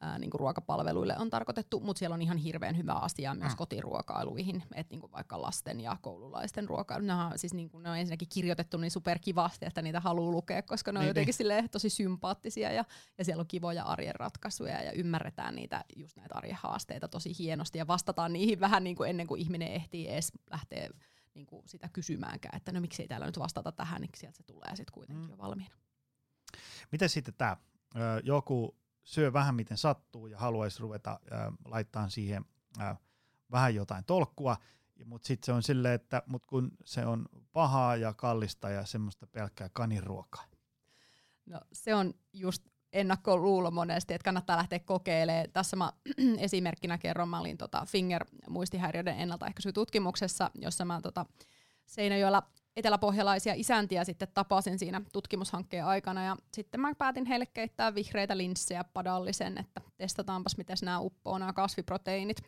ää, niin kuin ruokapalveluille on tarkoitettu, mutta siellä on ihan hirveän hyvä asia myös mm. kotiruokailuihin, että niin kuin vaikka lasten ja koululaisten ruokailu. Nämä on, siis niin kuin ne on ensinnäkin kirjoitettu niin superkivasti, että niitä haluaa lukea, koska ne on niin, jotenkin niin. tosi sympaattisia ja, ja siellä on kivoja arjen ratkaisuja ja ymmärretään niitä just näitä arjen haasteita tosi hienosti ja vastataan niihin vähän niin kuin ennen kuin ihminen ehtii edes lähteä niin kuin sitä kysymäänkään, että no miksi ei täällä nyt vastata tähän, niin sieltä se tulee sitten kuitenkin mm. jo valmiina. Miten sitten tämä, joku syö vähän miten sattuu ja haluaisi ruveta äh, laittaa siihen äh, vähän jotain tolkkua, mutta sitten se on silleen, että mut kun se on pahaa ja kallista ja semmoista pelkkää kaniruokaa. No se on just ennakkoluulo monesti, että kannattaa lähteä kokeilemaan. Tässä mä esimerkkinä kerron, mä olin tota Finger-muistihäiriöiden ennaltaehkäisytutkimuksessa, jossa mä tota Seinäjoella eteläpohjalaisia isäntiä sitten tapasin siinä tutkimushankkeen aikana ja sitten mä päätin heille keittää vihreitä linssejä padallisen, että testataanpas miten nämä uppoo nämä kasviproteiinit.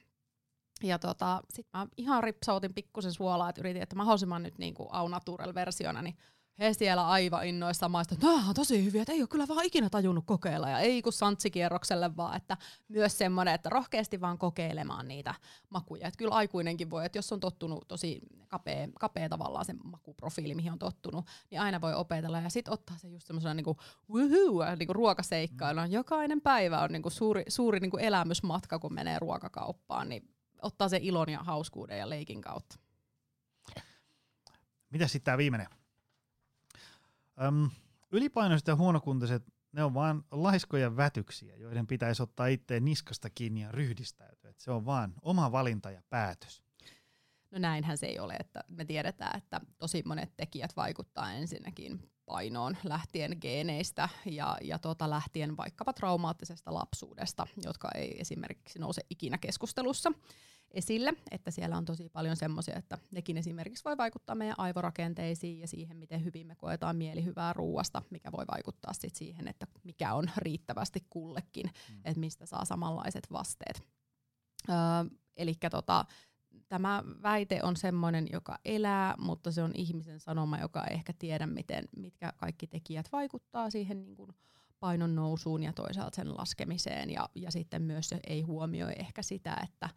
Ja tota, sitten mä ihan ripsautin pikkusen suolaa, että yritin, että mahdollisimman nyt niin kuin au natural versiona, niin he siellä aivan innoissaan maista, että nämä on tosi hyviä, että ei ole kyllä vaan ikinä tajunnut kokeilla. Ja ei kun santsikierrokselle vaan, että myös semmoinen, että rohkeasti vaan kokeilemaan niitä makuja. Että kyllä aikuinenkin voi, että jos on tottunut tosi kapea, kapea tavallaan se makuprofiili, mihin on tottunut, niin aina voi opetella. Ja sitten ottaa se just semmoisena niinku, woohoo, niinku ruokaseikkailuna. Mm. Jokainen päivä on niinku suuri, suuri niinku elämysmatka, kun menee ruokakauppaan, niin ottaa se ilon ja hauskuuden ja leikin kautta. Mitä sitten tämä viimeinen? Öm, ylipainoiset ja huonokuntoiset, ne on vaan laiskoja vätyksiä, joiden pitäisi ottaa itteen niskasta kiinni ja ryhdistäytyä. Et se on vaan oma valinta ja päätös. No näinhän se ei ole, että me tiedetään, että tosi monet tekijät vaikuttaa ensinnäkin painoon lähtien geeneistä ja, ja tota, lähtien vaikkapa traumaattisesta lapsuudesta, jotka ei esimerkiksi nouse ikinä keskustelussa esille, että siellä on tosi paljon semmoisia, että nekin esimerkiksi voi vaikuttaa meidän aivorakenteisiin ja siihen, miten hyvin me koetaan mielihyvää ruuasta, mikä voi vaikuttaa sit siihen, että mikä on riittävästi kullekin, mm. että mistä saa samanlaiset vasteet. Öö, Eli tota, tämä väite on semmoinen, joka elää, mutta se on ihmisen sanoma, joka ei ehkä tiedä, miten, mitkä kaikki tekijät vaikuttaa siihen niin kuin painon nousuun ja toisaalta sen laskemiseen. Ja, ja sitten myös se ei huomioi ehkä sitä, että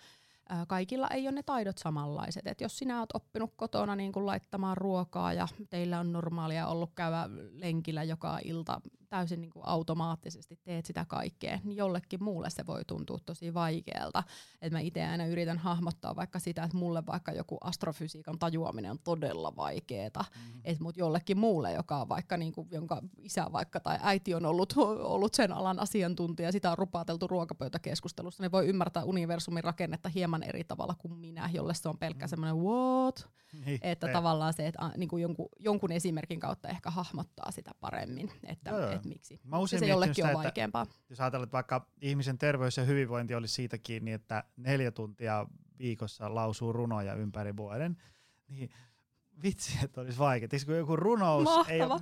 kaikilla ei ole ne taidot samanlaiset. Et jos sinä olet oppinut kotona niin kun laittamaan ruokaa ja teillä on normaalia ollut käydä lenkillä joka ilta täysin niin kuin automaattisesti teet sitä kaikkea, niin jollekin muulle se voi tuntua tosi vaikealta. Että mä itse aina yritän hahmottaa vaikka sitä, että mulle vaikka joku astrofysiikan tajuaminen on todella vaikeeta, mm-hmm. että mut jollekin muulle, joka on vaikka niin kuin, jonka isä vaikka tai äiti on ollut, ollut sen alan asiantuntija, sitä on rupaateltu ruokapöytäkeskustelussa, niin voi ymmärtää universumin rakennetta hieman eri tavalla kuin minä, jolle se on pelkkä mm-hmm. semmoinen what? Niin, että ei. tavallaan se, että niin kuin jonkun, jonkun esimerkin kautta ehkä hahmottaa sitä paremmin, että, joo, että miksi Mä usein se jollekin sitä, on vaikeampaa. Jos ajatellaan, että vaikka ihmisen terveys ja hyvinvointi olisi siitä kiinni, että neljä tuntia viikossa lausuu runoja ympäri vuoden, niin vitsi, että olisi vaikea. Eikö kun joku runous Mahtava. ei ole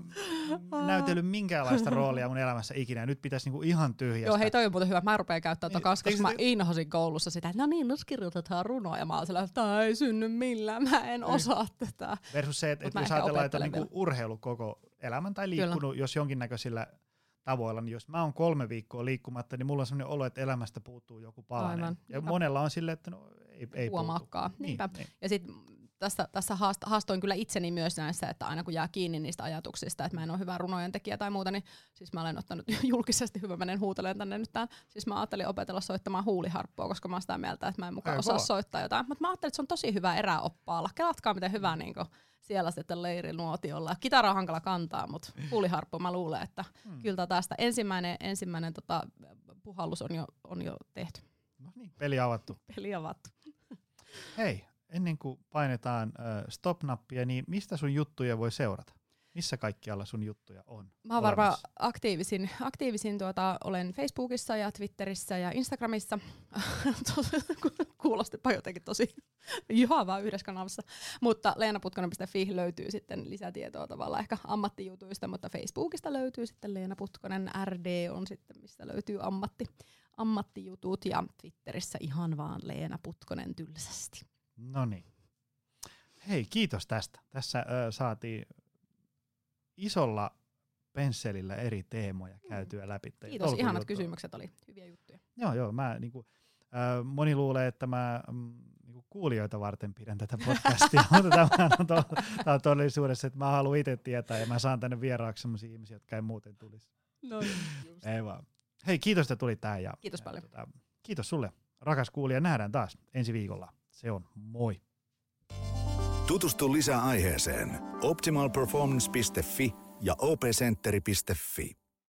näytellyt minkäänlaista roolia mun elämässä ikinä, nyt pitäisi niinku ihan tyhjästä. Joo, hei toi on muuten hyvä. Mä rupean käyttää niin, koska mä te... inhosin koulussa sitä, että no niin, nyt kirjoitetaan runoa, ja mä oon sellainen, että ei synny millään, mä en niin. osaa tätä. Versus se, että, että jos ajatellaan, että niinku urheilu koko elämän tai liikkunut, Kyllä. jos jonkinnäköisillä tavoilla, niin jos mä oon kolme viikkoa liikkumatta, niin mulla on sellainen olo, että elämästä puuttuu joku palanen. Aivan, ja niinpä. monella on silleen, että no, ei, ei Huomaakaan. Niin, niin. Ja sitten tässä, tässä haastoin kyllä itseni myös näissä, että aina kun jää kiinni niistä ajatuksista, että mä en ole hyvä runojen tekijä tai muuta, niin siis mä olen ottanut julkisesti hyvä menen huutelemaan tänne nyt tämän. Siis mä ajattelin opetella soittamaan huuliharppua, koska mä oon sitä mieltä, että mä en mukaan osaa kova. soittaa jotain. Mutta mä ajattelin, että se on tosi hyvä eräoppaalla. Kelatkaa miten hyvä niin kuin, siellä sitten leirinuotiolla. Kitara on hankala kantaa, mutta huuliharppu mä luulen, että hmm. kyllä tästä ensimmäinen, ensimmäinen tota, puhallus on jo, on jo tehty. No niin, peli avattu. Peli avattu. Hei, ennen kuin painetaan stop-nappia, niin mistä sun juttuja voi seurata? Missä kaikkialla sun juttuja on? Mä oon varmaan aktiivisin, aktiivisin tuota, olen Facebookissa ja Twitterissä ja Instagramissa. Kuulostipa jotenkin tosi juhavaa yhdessä kanavassa. Mutta leenaputkonen.fi löytyy sitten lisätietoa tavallaan ehkä ammattijutuista, mutta Facebookista löytyy sitten Leena Putkonen, RD on sitten, mistä löytyy ammatti, ammattijutut ja Twitterissä ihan vaan Leena Putkonen tylsästi. No niin. Hei, kiitos tästä. Tässä ö, saatiin isolla pensselillä eri teemoja mm. käytyä läpi. Kiitos, ihanat juttu. kysymykset oli hyviä juttuja. Joo, joo. Mä, niinku, ö, moni luulee, että mä mm, niinku kuulijoita varten pidän tätä podcastia, mutta tämä on, to, tämä on todellisuudessa, että mä haluan itse tietää ja mä saan tänne vieraaksi sellaisia ihmisiä, jotka ei muuten tulisi. No niin, just. Ei vaan. Hei, kiitos, että tulit tähän. Ja, kiitos paljon. Ja, tota, kiitos sulle, rakas kuulija. Nähdään taas ensi viikolla. Se on moi. Tutustu lisää aiheeseen optimalperformance.fi ja opcenteri.fi.